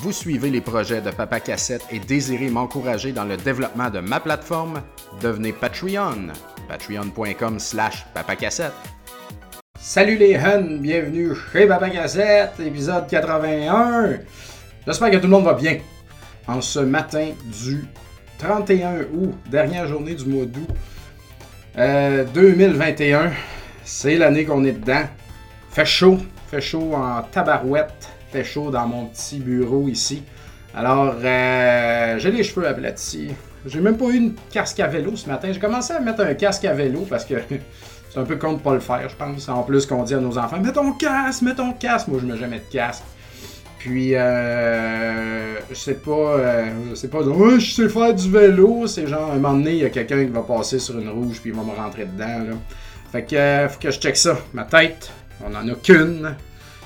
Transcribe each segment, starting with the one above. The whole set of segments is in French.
Vous suivez les projets de Papa Cassette et désirez m'encourager dans le développement de ma plateforme? Devenez Patreon. Patreon.com slash papacassette. Salut les huns, bienvenue chez Papa Cassette, épisode 81. J'espère que tout le monde va bien. En ce matin du 31 août, dernière journée du mois d'août 2021, c'est l'année qu'on est dedans. Fait chaud, fait chaud en tabarouette, fait chaud dans mon petit bureau ici. Alors, euh, j'ai les cheveux aplatis. J'ai même pas eu une casque à vélo ce matin. J'ai commencé à mettre un casque à vélo parce que c'est un peu con de pas le faire, je pense. En plus qu'on dit à nos enfants, mets ton casque, mets ton casque. Moi, je mets jamais de casque. Puis, euh, je sais pas, euh, je sais pas, oh, je sais faire du vélo. C'est genre, un moment donné, il y a quelqu'un qui va passer sur une rouge puis il va me rentrer dedans. Fait que, faut que je check ça. Ma tête, on en a qu'une.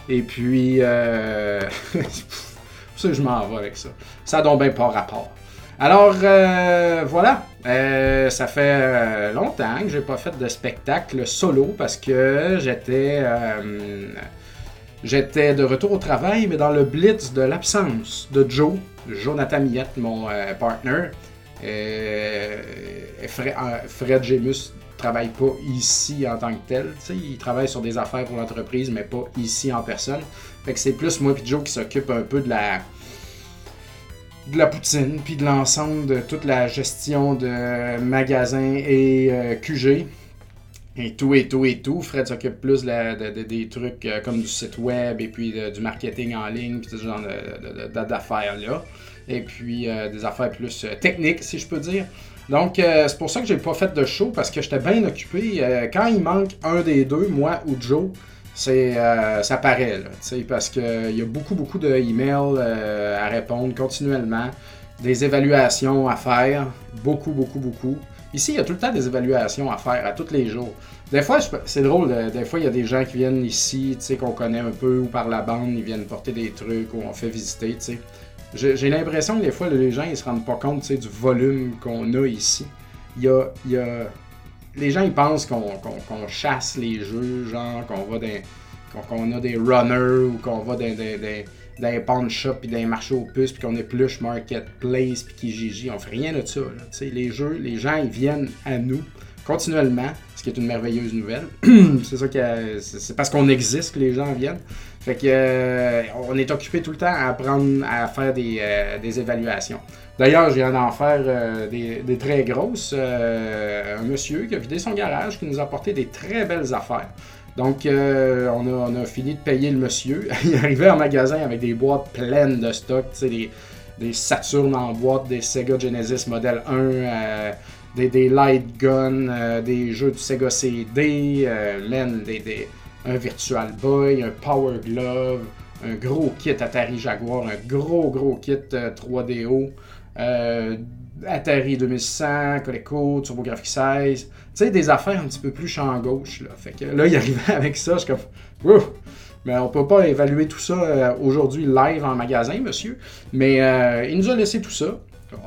Et puis, euh, je m'en vais avec ça. Ça a donc bien pas rapport. Alors, euh, voilà. Euh, ça fait longtemps que j'ai pas fait de spectacle solo parce que j'étais. J'étais de retour au travail, mais dans le blitz de l'absence de Joe, Jonathan Millette, mon partner. Euh, Fred, Fred travaille pas ici en tant que tel. il travaille sur des affaires pour l'entreprise, mais pas ici en personne. Fait que c'est plus moi et Joe qui s'occupe un peu de la de la poutine, puis de l'ensemble de toute la gestion de magasins et euh, QG. Et tout, et tout, et tout. Fred s'occupe plus de des trucs euh, comme du site web et puis de- du marketing en ligne, puis ce genre d'affaires-là. Et puis euh, des affaires plus euh, techniques, si je peux dire. Donc, euh, c'est pour ça que j'ai pas fait de show, parce que j'étais bien occupé. Euh, quand il manque un des deux, moi ou Joe, c'est euh, ça paraît, parce qu'il y a beaucoup, beaucoup d'emails euh, à répondre continuellement, des évaluations à faire, beaucoup, beaucoup, beaucoup. Ici, il y a tout le temps des évaluations à faire, à tous les jours. Des fois, c'est drôle, des fois, il y a des gens qui viennent ici, qu'on connaît un peu, ou par la bande, ils viennent porter des trucs, ou on fait visiter, tu sais. J'ai l'impression que des fois, les gens, ils se rendent pas compte, du volume qu'on a ici. Il y a... y a- Les gens, ils pensent qu'on chasse les jeux, genre, qu'on va qu'on a des runners, ou qu'on va dans, dans, dans les pawn shops, puis dans les marchés aux puces, puis qu'on épluche Marketplace, puis Kijiji. On fait rien de ça, les jeux, les gens, ils viennent à nous continuellement, ce qui est une merveilleuse nouvelle. c'est ça que c'est parce qu'on existe que les gens viennent. Fait que euh, on est occupé tout le temps à apprendre à faire des, euh, évaluations. D'ailleurs, je viens d'en faire euh, des, très grosses. Un monsieur qui a vidé son garage, qui nous a apporté des très belles affaires. Donc, on, a, fini de payer le monsieur. Il arrivait en magasin avec des boîtes pleines de stock, tu sais, des, des Saturn en boîte, des Sega Genesis Model 1, euh, des, Light Gun, euh, des jeux du Sega CD, man, des- un Virtual Boy, un Power Glove, un gros kit Atari Jaguar, un gros gros kit euh, 3DO, euh, Atari 2100, Coleco, TurboGrafx 16, tu sais, des affaires un petit peu plus champ gauche, là. Fait que là, il arrivait avec ça, je suis comme, Ouf! Mais on peut pas évaluer tout ça euh, aujourd'hui live en magasin, monsieur. Mais euh, il nous a laissé tout ça.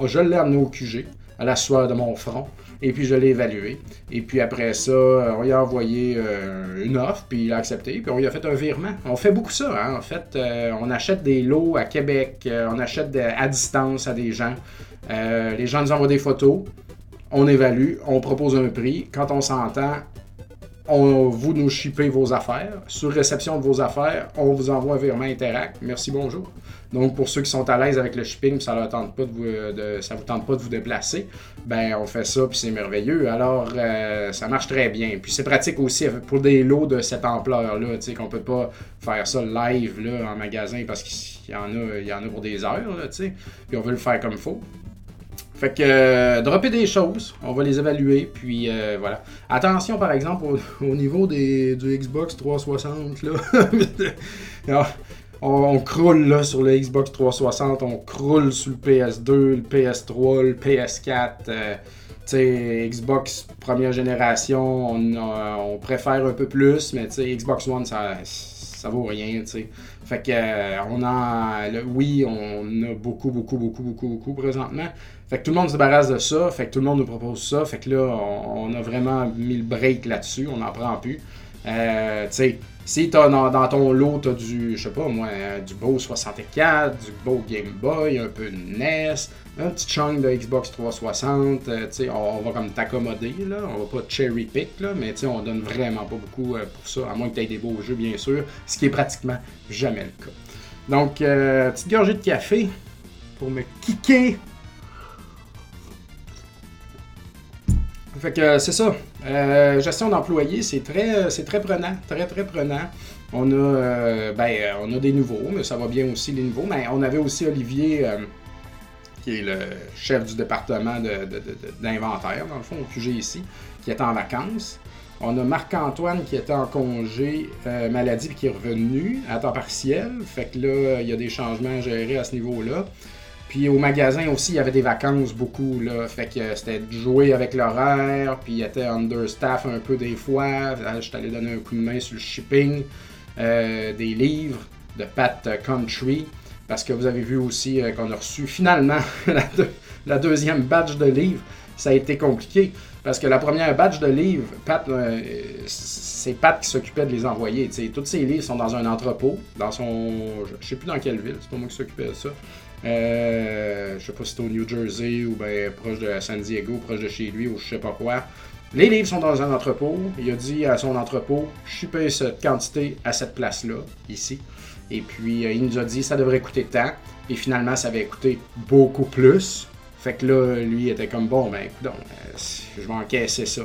Je l'ai amené au QG, à la sueur de mon front. Et puis je l'ai évalué. Et puis après ça, on lui a envoyé euh, une offre, puis il a accepté, puis on lui a fait un virement. On fait beaucoup ça, hein. En fait, euh, on achète des lots à Québec, euh, on achète à distance à des gens. Les gens nous envoient des photos, on évalue, on propose un prix. Quand on s'entend, on, vous nous shippez vos affaires. Sur réception de vos affaires, on vous envoie un virement Interact. Merci, bonjour. Donc, pour ceux qui sont à l'aise avec le shipping, ça ne vous, de- ça vous tente pas de vous déplacer, ben on fait ça, puis c'est merveilleux. Alors, euh, ça marche très bien. Puis c'est pratique aussi pour des lots de cette ampleur-là, tu sais, qu'on peut pas faire ça live là, en magasin parce qu'il y en a, il y en a pour des heures, tu sais. Puis on veut le faire comme il faut. Fait que euh, dropper des choses, on va les évaluer, puis euh, voilà. Attention par exemple au, au niveau des, du Xbox 360 là. Alors, on, croule là sur le Xbox 360, on croule sur le PS2, le PS3, le PS4. euh, tu sais, Xbox première génération, on, a- on préfère un peu plus, mais tu sais, Xbox One, ça, ça vaut rien, tu sais. Fait que, euh, on a, oui, on a beaucoup, beaucoup, beaucoup, beaucoup, beaucoup présentement. Fait que tout le monde se débarrasse de ça, fait que tout le monde nous propose ça, fait que là, on, a vraiment mis le break là-dessus, on n'en prend plus. Euh, Si t'as dans, ton lot, t'as du, je sais pas moi, du beau 64, du beau Game Boy, un peu de NES, un petit chunk de Xbox 360, euh, tu sais, on, va comme t'accommoder, là. On va pas cherry pick, là, mais tu sais, on donne vraiment pas beaucoup euh, pour ça, à moins que t'aies des beaux jeux, bien sûr, ce qui est pratiquement jamais le cas. Donc, euh, petite gorgée de café pour me kicker. Fait que c'est ça. Euh, gestion d'employés, c'est très, c'est très prenant, très très prenant. On a, euh, ben, on a des nouveaux, mais ça va bien aussi les nouveaux. Mais on avait aussi Olivier, euh, qui est le chef du département d'inventaire, dans le fond, au QG ici, qui est en vacances. On a Marc-Antoine qui était en congé maladie et qui est revenu à temps partiel. Fait que là, il y a des changements à gérer à ce niveau-là. Puis au magasin aussi, il y avait des vacances beaucoup. Là. Fait que c'était de jouer avec l'horaire. Puis il était understaff un peu des fois. Je suis allé donner un coup de main sur le shipping euh, des livres de Pat Country. Parce que vous avez vu aussi euh, qu'on a reçu finalement la, deuxième batch de livres. Ça a été compliqué. Parce que la première batch de livres, Pat, euh, c'est Pat qui s'occupait de les envoyer. Tous ces livres sont dans un entrepôt, dans son. Je sais plus dans quelle ville, c'est pas moi qui s'occupait de ça. Euh, je sais pas si c'est au New Jersey ou ben, proche de San Diego, proche de chez lui ou je sais pas quoi. Les livres sont dans un entrepôt. Il a dit à son entrepôt, je paye cette quantité à cette place-là, ici. Et puis, euh, il nous a dit, ça devrait coûter tant. Et finalement, ça avait coûté beaucoup plus. Fait que là, lui, était comme, bon, ben, écoute, euh, je vais encaisser ça.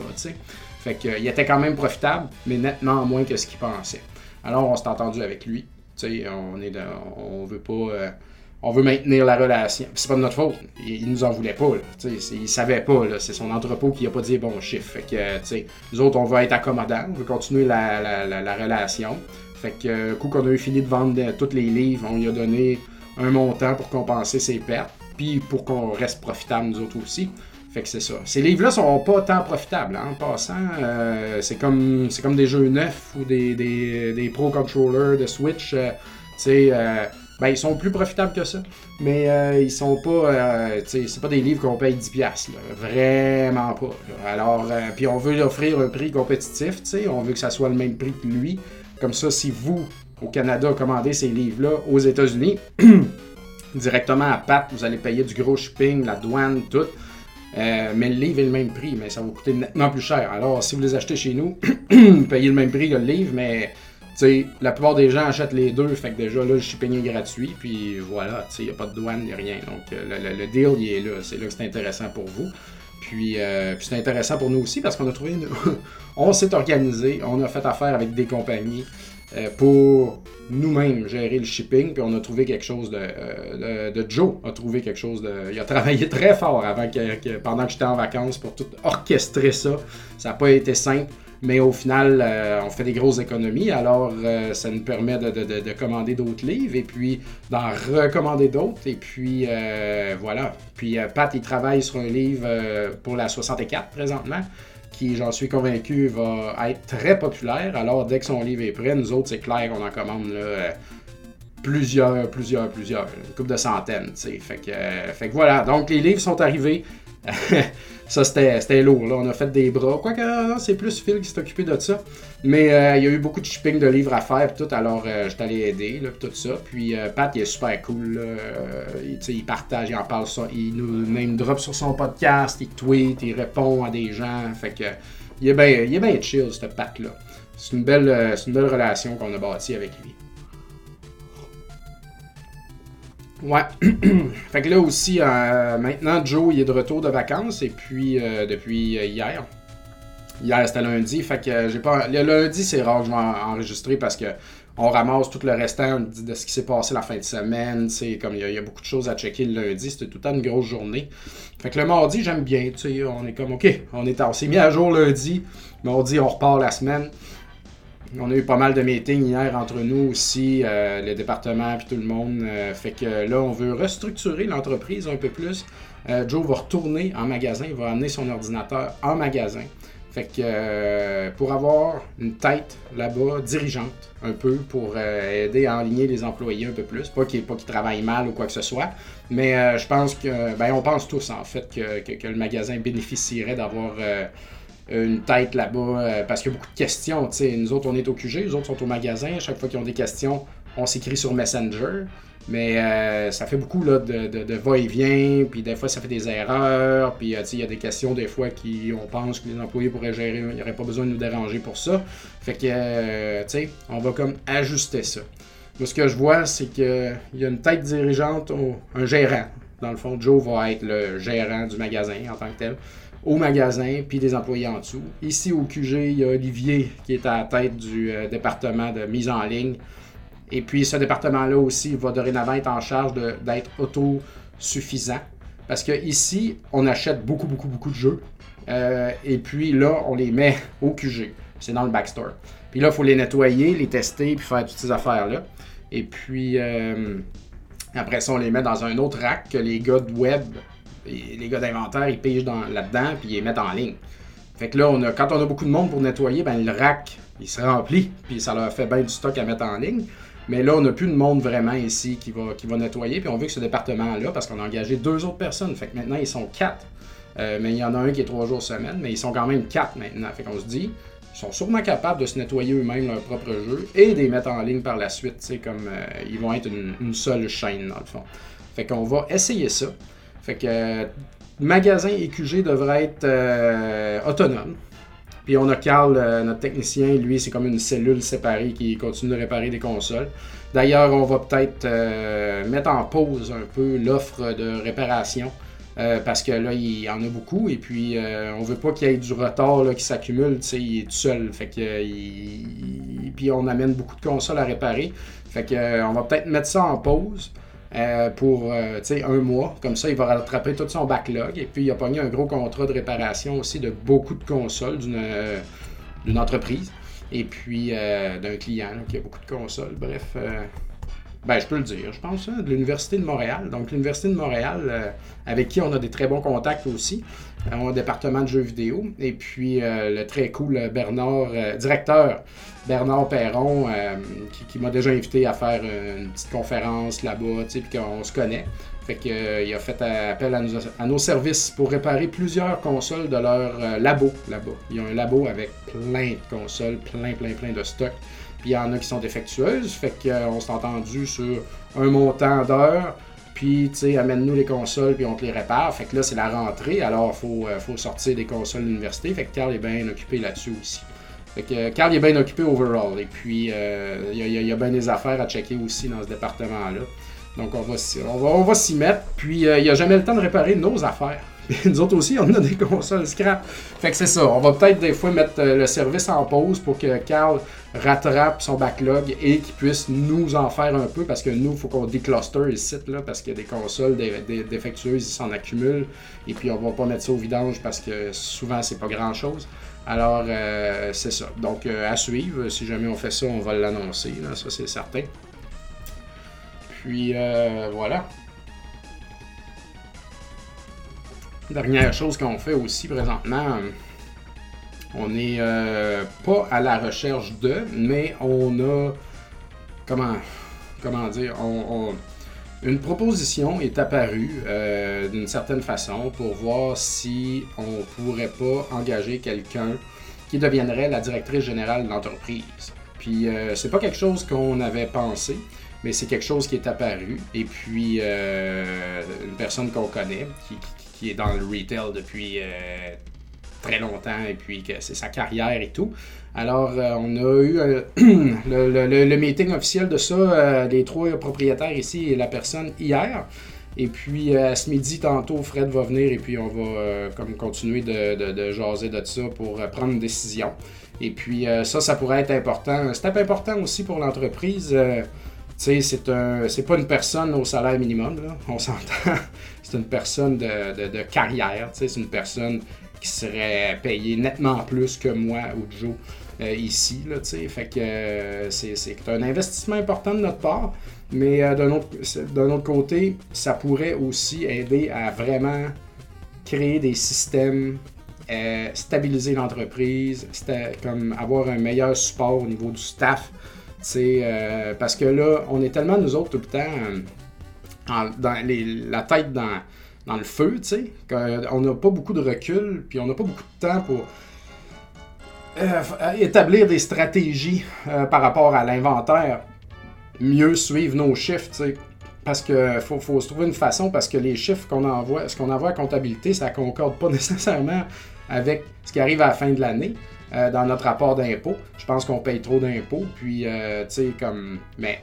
Fait qu'il il était quand même profitable, mais nettement moins que ce qu'il pensait. Alors, on s'est entendu avec lui. On est on veut pas on veut maintenir la relation. c'est pas de notre faute. Il, nous en voulait pas. Là. Il savait pas. C'est son entrepôt qui a pas dit bon chiffre. Fait que, nous autres, on veut être accommodants. On veut continuer la, relation. Fait que, coup qu'on a eu fini de vendre tous les livres, on lui a donné un montant pour compenser ses pertes. Puis pour qu'on reste profitable, nous autres aussi. Fait que c'est ça. Ces livres-là sont pas tant profitables, hein, en passant. Euh, c'est comme comme des jeux neufs ou des, des, Pro Controllers de Switch. Euh, tu sais, euh, ben, ils sont plus profitables que ça. Mais euh, ils sont pas. Euh, c'est pas des livres qu'on paye 10$. Vraiment pas. Alors, euh, puis on veut lui offrir un prix compétitif. On veut que ça soit le même prix que lui. Comme ça, si vous, au Canada, commandez ces livres-là aux États-Unis, directement à Pat, vous allez payer du gros shipping, la douane, tout. mais le livre est le même prix, mais ça va vous coûter nettement plus cher. Alors, si vous les achetez chez nous, payez le même prix que le livre, mais la plupart des gens achètent les deux, fait que déjà là, le shipping est gratuit, puis voilà, il n'y a pas de douane ni rien. Donc euh, le, deal, il est là. C'est là que c'est intéressant pour vous. Puis, euh, c'est intéressant pour nous aussi parce qu'on a trouvé. on s'est organisé, on a fait affaire avec des compagnies euh, pour nous-mêmes gérer le shipping, puis on a trouvé quelque chose de, de, Joe a trouvé quelque chose de. Il a travaillé très fort avant que pendant que j'étais en vacances pour tout orchestrer ça. Ça n'a pas été simple mais au final, euh, on fait des grosses économies, alors euh, ça nous permet de, commander d'autres livres et puis d'en recommander d'autres. Et puis euh, voilà. Puis Pat, il travaille sur un livre pour la 64 présentement, qui, j'en suis convaincu, va être très populaire. Alors dès que son livre est prêt, nous autres, c'est clair qu'on en commande plusieurs, plusieurs, plusieurs, une couple de centaines. Fait fait que voilà. Donc les livres sont arrivés. ça, c'était lourd. Là. On a fait des bras. Quoique, c'est plus Phil qui s'est occupé de ça. Mais euh, il y a eu beaucoup de shipping de livres à faire. Tout, alors, euh, j'étais allé aider. Là, tout ça. Puis, euh, Pat, il est super cool. Il, il, partage, il en parle. Ça, il nous name drop sur son podcast. Il tweet, il répond à des gens. Fait que, il est bien ben chill, ce Pat-là. C'est une, belle, une belle relation qu'on a bâtie avec lui. Ouais. fait que là aussi, euh, maintenant, Joe, il est de retour de vacances et puis euh, depuis euh, hier. Hier, c'était lundi. Fait que j'ai pas. Le lundi, c'est rare je vais enregistrer parce que on ramasse tout le restant de ce qui s'est passé la fin de semaine. C'est comme il y, a beaucoup de choses à checker le lundi. C'était tout le temps une grosse journée. Fait que le mardi, j'aime bien. Tu sais, on est comme OK, on est on s'est mis à jour lundi. Mardi, on repart la semaine. On a eu pas mal de meetings hier entre nous aussi, euh, le département puis tout le monde. Euh, fait que là, on veut restructurer l'entreprise un peu plus. Euh, Joe va retourner en magasin, il va amener son ordinateur en magasin. Fait que pour avoir une tête là-bas dirigeante un peu pour aider à aligner les employés un peu plus, pas qu'ils qu travaillent mal ou quoi que ce soit, mais je pense que ben on pense tous en fait que, que le magasin bénéficierait d'avoir une tête là-bas parce qu'il y a beaucoup de questions. sais Nous autres, on est au QG, les autres sont au magasin. À chaque fois qu'ils ont des questions, on s'écrit sur Messenger. Mais euh, ça fait beaucoup là, de, de, va-et-vient, puis des fois ça fait des erreurs, puis euh, il y a des questions des fois qui on pense que les employés pourraient gérer, il n'y aurait pas besoin de nous déranger pour ça. Fait que, euh, tu sais, on va comme ajuster ça. Moi, ce que je vois, c'est qu'il y a une tête dirigeante, un gérant. Dans le fond, Joe va être le gérant du magasin en tant que tel, au magasin, puis des employés en dessous. Ici, au QG, il y a Olivier qui est à la tête du département de mise en ligne. Et puis ce département-là aussi va dorénavant être en charge d'être autosuffisant. Parce que ici, on achète beaucoup, beaucoup, beaucoup de jeux. Euh, et puis là, on les met au QG. C'est dans le backstore. Puis là, il faut les nettoyer, les tester, puis faire toutes ces affaires-là. Et puis euh, après ça, on les met dans un autre rack que les gars de web, les gars d'inventaire, ils pigent là-dedans, puis ils les mettent en ligne. Fait que là, quand on a beaucoup de monde pour nettoyer, ben, le rack, il se remplit, puis ça leur fait bien du stock à mettre en ligne. Mais là, on n'a plus de monde vraiment ici qui va, qui va nettoyer. Puis on veut que ce département-là, parce qu'on a engagé deux autres personnes, fait que maintenant ils sont quatre. Euh, mais il y en a un qui est trois jours semaine, mais ils sont quand même quatre maintenant. Fait qu'on se dit, ils sont sûrement capables de se nettoyer eux-mêmes leur propre jeu et de les mettre en ligne par la suite, tu sais, comme euh, ils vont être une, seule chaîne dans le fond. Fait qu'on va essayer ça. Fait que euh, magasin et QG être autonomes. Puis on a Carl, euh, notre technicien, lui, c'est comme une cellule séparée qui continue de réparer des consoles. D'ailleurs, on va peut-être euh, mettre en pause un peu l'offre de réparation. Euh, parce que là, il y en a beaucoup et puis on veut pas qu'il y ait du retard qui s'accumule. Il est tout seul. Fait que, Puis on amène beaucoup de consoles à réparer. Fait que, on va peut-être mettre ça en pause. Euh, pour euh, un mois. Comme ça, il va rattraper tout son backlog. Et puis, il a pogné un gros contrat de réparation aussi de beaucoup de consoles d'une euh, entreprise. Et puis, d'un client qui a beaucoup de consoles. Bref, ben, je peux le dire, je pense, hein, de l'Université de Montréal. Donc, l'Université de Montréal, avec qui on a des très bons contacts aussi, un département de jeux vidéo. Et puis, le très cool Bernard, directeur Bernard Perron, euh, qui, m'a déjà invité à faire une petite conférence là-bas, puis qu'on se connaît. Fait qu'il euh, a fait appel à nos, services pour réparer plusieurs consoles de leur euh, labo là-bas. Ils ont un labo avec plein de consoles, plein, plein, plein de stocks. Puis il y en a qui sont défectueuses. Fait qu'on s'est entendu sur un montant d'heures. Puis, tu sais, amène-nous les consoles, puis on te les répare. Fait que là, c'est la rentrée. Alors, faut, faut sortir des consoles de l'université. Fait que Carl est bien occupé là-dessus aussi. Fait que euh, Carl est bien occupé overall. Et puis, euh, il y, a bien des affaires à checker aussi dans ce département-là. Donc, on va, on va, s'y mettre. Puis, euh, il n'y a jamais le temps de réparer nos affaires. Nous autres aussi, on a des consoles scrap. Fait que c'est ça. On va peut-être des fois mettre le service en pause pour que Carl rattrape son backlog et qu'il puisse nous en faire un peu parce que nous, il faut qu'on décluster site là parce a des consoles défectueuses, ils s'en accumulent. Et puis, on va pas mettre ça au vidange parce que souvent, c'est pas grand-chose. Alors, euh, c'est ça. Donc, euh, à suivre. Si jamais on fait ça, on va l'annoncer. Ça, c'est certain. Puis, euh, voilà. Dernière chose qu'on fait aussi présentement, on n'est pas à la recherche de, mais on a. Comment, comment dire une proposition est apparue euh, d'une certaine façon pour voir si on pourrait pas engager quelqu'un qui deviendrait la directrice générale de l'entreprise. Puis euh, c'est pas quelque chose qu'on avait pensé, mais c'est quelque chose qui est apparu. Et puis euh, une personne qu'on connaît, qui, est dans le retail depuis très longtemps et puis que c'est sa carrière et tout. Alors, euh, on a eu euh, le, meeting officiel de ça, euh, les trois propriétaires ici et la personne hier. Et puis, à ce midi, tantôt, Fred va venir et puis on va comme continuer de, de, jaser de ça pour prendre une décision. Et puis, ça, ça pourrait être important. C'est important aussi pour l'entreprise. Tu sais, c'est pas une personne au salaire minimum, on s'entend. c'est une personne de, carrière, tu sais, c'est une personne qui serait payé nettement plus que moi ou Joe euh, ici. Là, fait que euh, c'est, un investissement important de notre part. Mais euh, d'un, autre, côté, ça pourrait aussi aider à vraiment créer des systèmes, stabiliser l'entreprise, avoir un meilleur support au niveau du staff. Parce que là, on est tellement nous autres tout le temps dans la tête dans, le feu, tu sais, qu'on n'a pas beaucoup de recul, puis on n'a pas beaucoup de temps pour établir des stratégies par rapport à l'inventaire, mieux suivre nos chiffres, tu sais. Parce que faut, se trouver une façon, parce que les chiffres qu'on envoie, ce qu'on envoie à comptabilité, ça concorde pas nécessairement avec ce qui arrive à la fin de l'année. Euh, dans notre rapport d'impôt. Je pense qu'on paye trop d'impôts. Puis, euh, tu sais, comme. Mais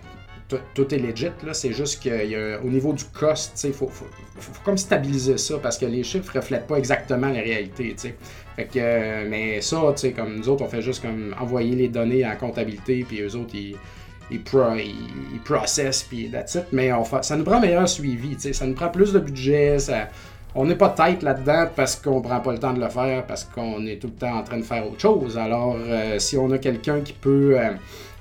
tout est legit, là. C'est juste qu'au niveau du cost, tu sais, il faut, comme stabiliser ça parce que les chiffres reflètent pas exactement la réalité, tu sais. Fait que, euh, mais ça, tu sais, comme nous autres, on fait juste comme envoyer les données la comptabilité, puis eux autres, ils ils, pro, processent, puis that's. Mais on ça nous prend meilleur suivi. Ça nous prend plus de budget, ça on n'est pas tête là-dedans parce qu'on prend pas le temps de le faire, parce qu'on est tout le temps en train de faire autre chose. Alors, euh, si on a quelqu'un qui peut euh,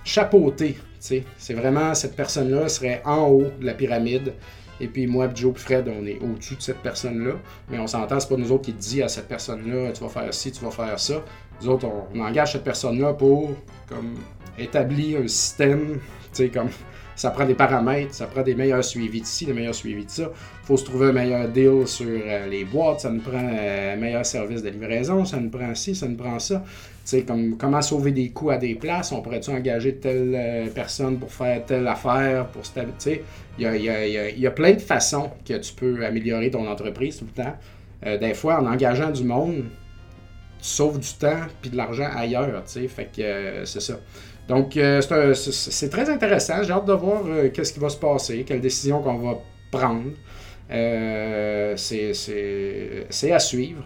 chapeauter, c'est vraiment cette personne-là serait en haut de la pyramide. Et puis moi, Joe et Fred, on est au-dessus de cette personne-là. Mais on s'entend, c'est pas nous autres qui dit à cette personne-là, tu vas faire ci, tu vas faire ça. Nous autres, on, engage cette personne-là pour comme établir un système, tu sais, comme ça prend des paramètres, ça prend des meilleurs suivis d'ici, des meilleurs suivis de ça. Il faut se trouver un meilleur deal sur euh, les boîtes, ça nous prend euh, un meilleur service de livraison, ça nous prend ci, ça nous prend ça. Sais, comme comment sauver des coûts à des places, on pourrait-tu engager telle euh, personne pour faire telle affaire, pour stabiliser. Il y a, il, y a, plein de façons que tu peux améliorer ton entreprise tout le temps. des fois, en engageant du monde, tu sauves du temps puis de l'argent ailleurs, sais? Fait que c'est ça. Donc, euh, c'est très intéressant. J'ai hâte de voir euh, qu'est-ce qui va se passer, quelles décisions qu'on va prendre. Euh, c'est à suivre.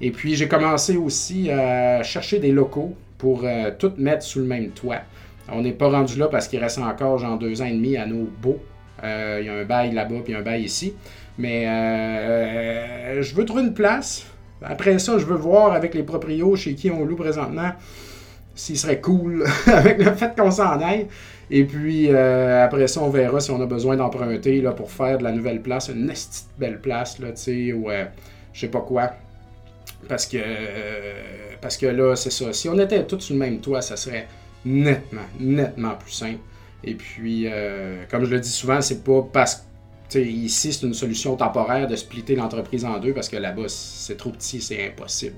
Et puis, j'ai commencé aussi à chercher des locaux pour tout mettre sous le même toit. On n'est pas rendu là parce qu'il reste encore genre deux ans et demi à nos beaux. Il y a un bail là-bas puis un bail ici. Mais je veux trouver une place. Après ça, je veux voir avec les proprios chez qui on loue présentement s'il serait cool avec le fait qu'on s'en aille. Et puis euh, après ça, on verra si on a besoin d'emprunter là, pour faire de la nouvelle place, une belle place, tu sais, ou euh, je sais pas quoi. Parce que, euh, parce que là, c'est ça. Si on était tous sur le même toit, ça serait nettement, nettement plus simple. Et puis, comme je le dis souvent, c'est pas parce que ici, c'est une solution temporaire de splitter l'entreprise en deux parce que là-bas, c'est trop petit, c'est impossible.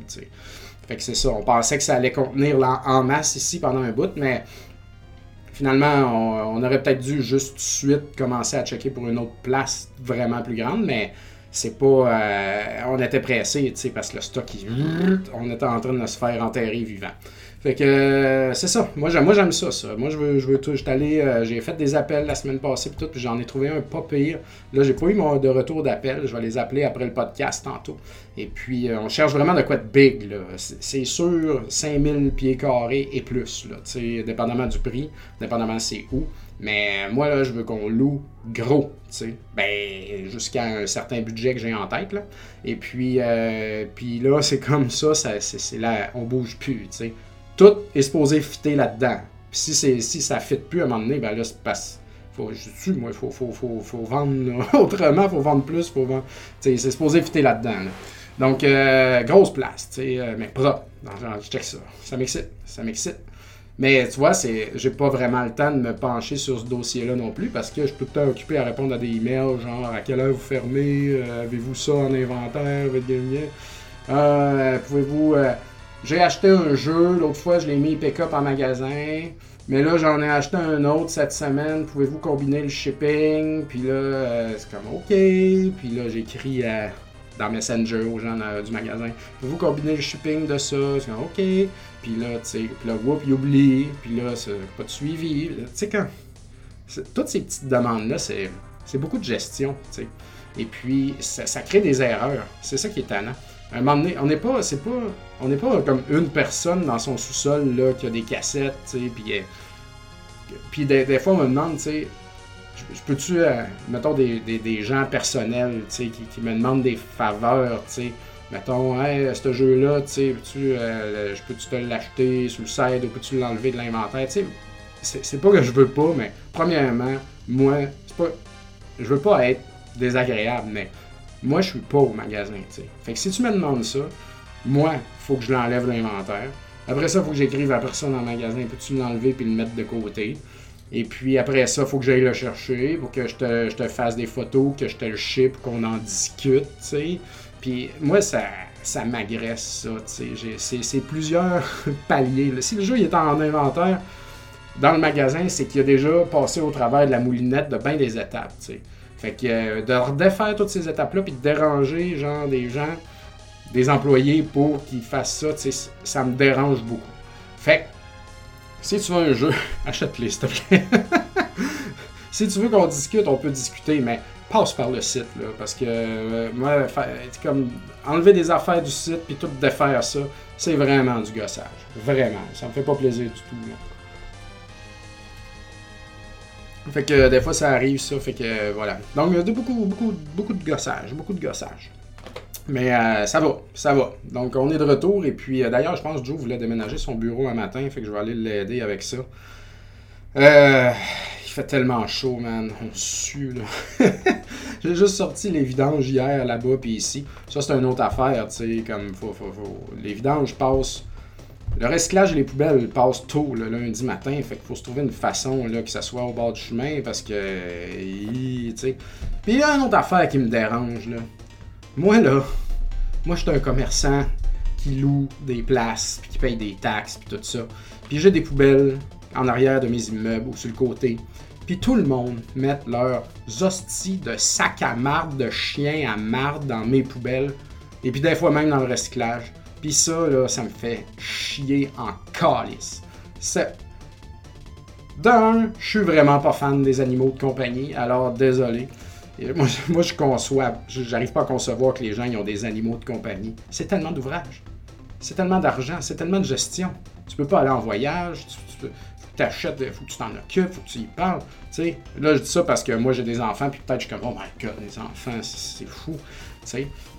Fait que c'est ça. On pensait que ça allait contenir en masse ici pendant un bout, mais finalement, on, aurait peut-être dû juste tout de suite commencer à checker pour une autre place vraiment plus grande, mais c'est pas. Euh, on était pressé, tu sais, parce que le stock, on était en train de se faire enterrer vivant. Fait que euh, c'est ça. Moi j'aime, ça, ça. Moi je veux, je veux tout. allé, euh, j'ai fait des appels la semaine passée puis tout, puis j'en ai trouvé un pas pire. Là, j'ai pas eu mon de retour d'appel. Je vais les appeler après le podcast tantôt. Et puis euh, on cherche vraiment de quoi être big. C'est, sûr 5000 pieds carrés et plus. Là, dépendamment du prix, dépendamment c'est où. Mais moi là, je veux qu'on loue gros, tu Ben, jusqu'à un certain budget que j'ai en tête. Là. Et puis, puis là, c'est comme ça, ça c'est, là, on bouge plus, tu sais tout est supposé fitter là-dedans. Puis si, c'est, si ça ne fit plus à un moment donné, ben là, c'est passe. Faut, je moi, il faut, faut, faut, faut, vendre autrement, faut vendre plus, faut vendre. C'est supposé fitter là-dedans. Donc, euh, grosse place, sais, euh, mais propre. Je check ça. Ça m'excite. Ça m'excite. Mais tu vois, c'est, j'ai pas vraiment le temps de me pencher sur ce dossier-là non plus parce que je peux tout occupé à répondre à des emails genre à quelle heure vous fermez, euh, avez-vous ça en inventaire, euh, pouvez-vous j'ai acheté un jeu, l'autre fois je l'ai mis pick-up en magasin. Mais là, j'en ai acheté un autre cette semaine. Pouvez-vous combiner le shipping? Puis là, euh, c'est comme OK. Puis là, j'écris euh, dans Messenger aux gens du magasin. Pouvez-vous combiner le shipping de ça? C'est comme OK. Puis là, tu sais, puis là, whoop, il oublie. Puis là, c'est pas de suivi. Tu sais, quand. Toutes ces petites demandes-là, c'est beaucoup de gestion, tu sais. Et puis, ça, ça crée des erreurs. C'est ça qui est tannant on n'est pas, c'est pas, on n'est pas comme une personne dans son sous-sol là qui a des cassettes, tu puis, euh, puis des, fois on me demande, tu sais, je peux-tu, euh, mettons des, des, gens personnels, tu sais, qui, me demandent des faveurs, tu sais, mettons, hey, ce jeu-là, tu sais, peux-tu, euh, je peux-tu te l'acheter sur le site ou peux-tu l'enlever de l'inventaire, tu sais, c'est pas que je veux pas, mais premièrement, moi, c'est pas, je veux pas être désagréable, mais moi, je suis pas au magasin, tu sais. Fait que si tu me demandes ça, moi, faut que je l'enlève l'inventaire. Après ça, il faut que j'écrive à la personne dans le magasin, peux-tu l'enlever puis le mettre de côté? Et puis après ça, il faut que j'aille le chercher pour que je te, fasse des photos, que je te le ship, qu'on en discute, tu sais. Puis moi, ça, ça m'agresse, ça. C'est plusieurs paliers. Si le jeu est en inventaire dans le magasin, c'est qu'il a déjà passé au travers de la moulinette de bien des étapes. Fait que euh, de redéfaire toutes ces étapes-là, puis de déranger genre des gens, des employés pour qu'ils fassent ça, ça me dérange beaucoup. Fait que, si tu veux un jeu, achète-les, s'il te plaît. si tu veux qu'on discute, on peut discuter, mais passe par le site, là, parce que euh, moi, comme enlever des affaires du site puis tout défaire ça, c'est vraiment du gossage. Vraiment. Ça me fait pas plaisir du tout. Fait que des fois ça arrive ça, fait que voilà. Donc il y a beaucoup, beaucoup, beaucoup de gossage, beaucoup de gossage. Mais euh, ça va, ça va. Donc on est de retour et puis euh, d'ailleurs je pense que Joe voulait déménager son bureau un matin, fait que je vais aller l'aider avec ça. Euh, fait tellement chaud, man. On sue, là. J'ai juste sorti les vidanges hier là-bas, puis ici. Ça, c'est une autre affaire, tu sais. Comme, faut, faut, faut... Les vidanges passent. Le recyclage et les poubelles passent tôt, le lundi matin. Fait qu'il faut se trouver une façon, là, que ça soit au bord du chemin, parce que. Tu. Puis il y a une autre affaire qui me dérange, là. Moi, là. Moi, je suis un commerçant qui loue des places, puis qui paye des taxes, puis tout ça. Puis j'ai des poubelles en arrière de mes immeubles ou sur le côté. Puis tout le monde met leurs hosties de sac à marde, de chien à marde dans mes poubelles. Et puis des fois même dans le recyclage. Puis ça, là, ça me fait chier en calice. C'est... D'un, je suis vraiment pas fan des animaux de compagnie, alors désolé. moi, je conçois, j'arrive pas à concevoir que les gens ils ont des animaux de compagnie. C'est tellement d'ouvrage. C'est tellement d'argent, c'est tellement de gestion. Tu peux pas aller en voyage, tu, t'achètes, il faut que tu t'en occupes, faut que tu y parles. Là, je dis ça parce que moi, j'ai des enfants, puis peut-être je suis comme, oh my god, les enfants, c'est fou.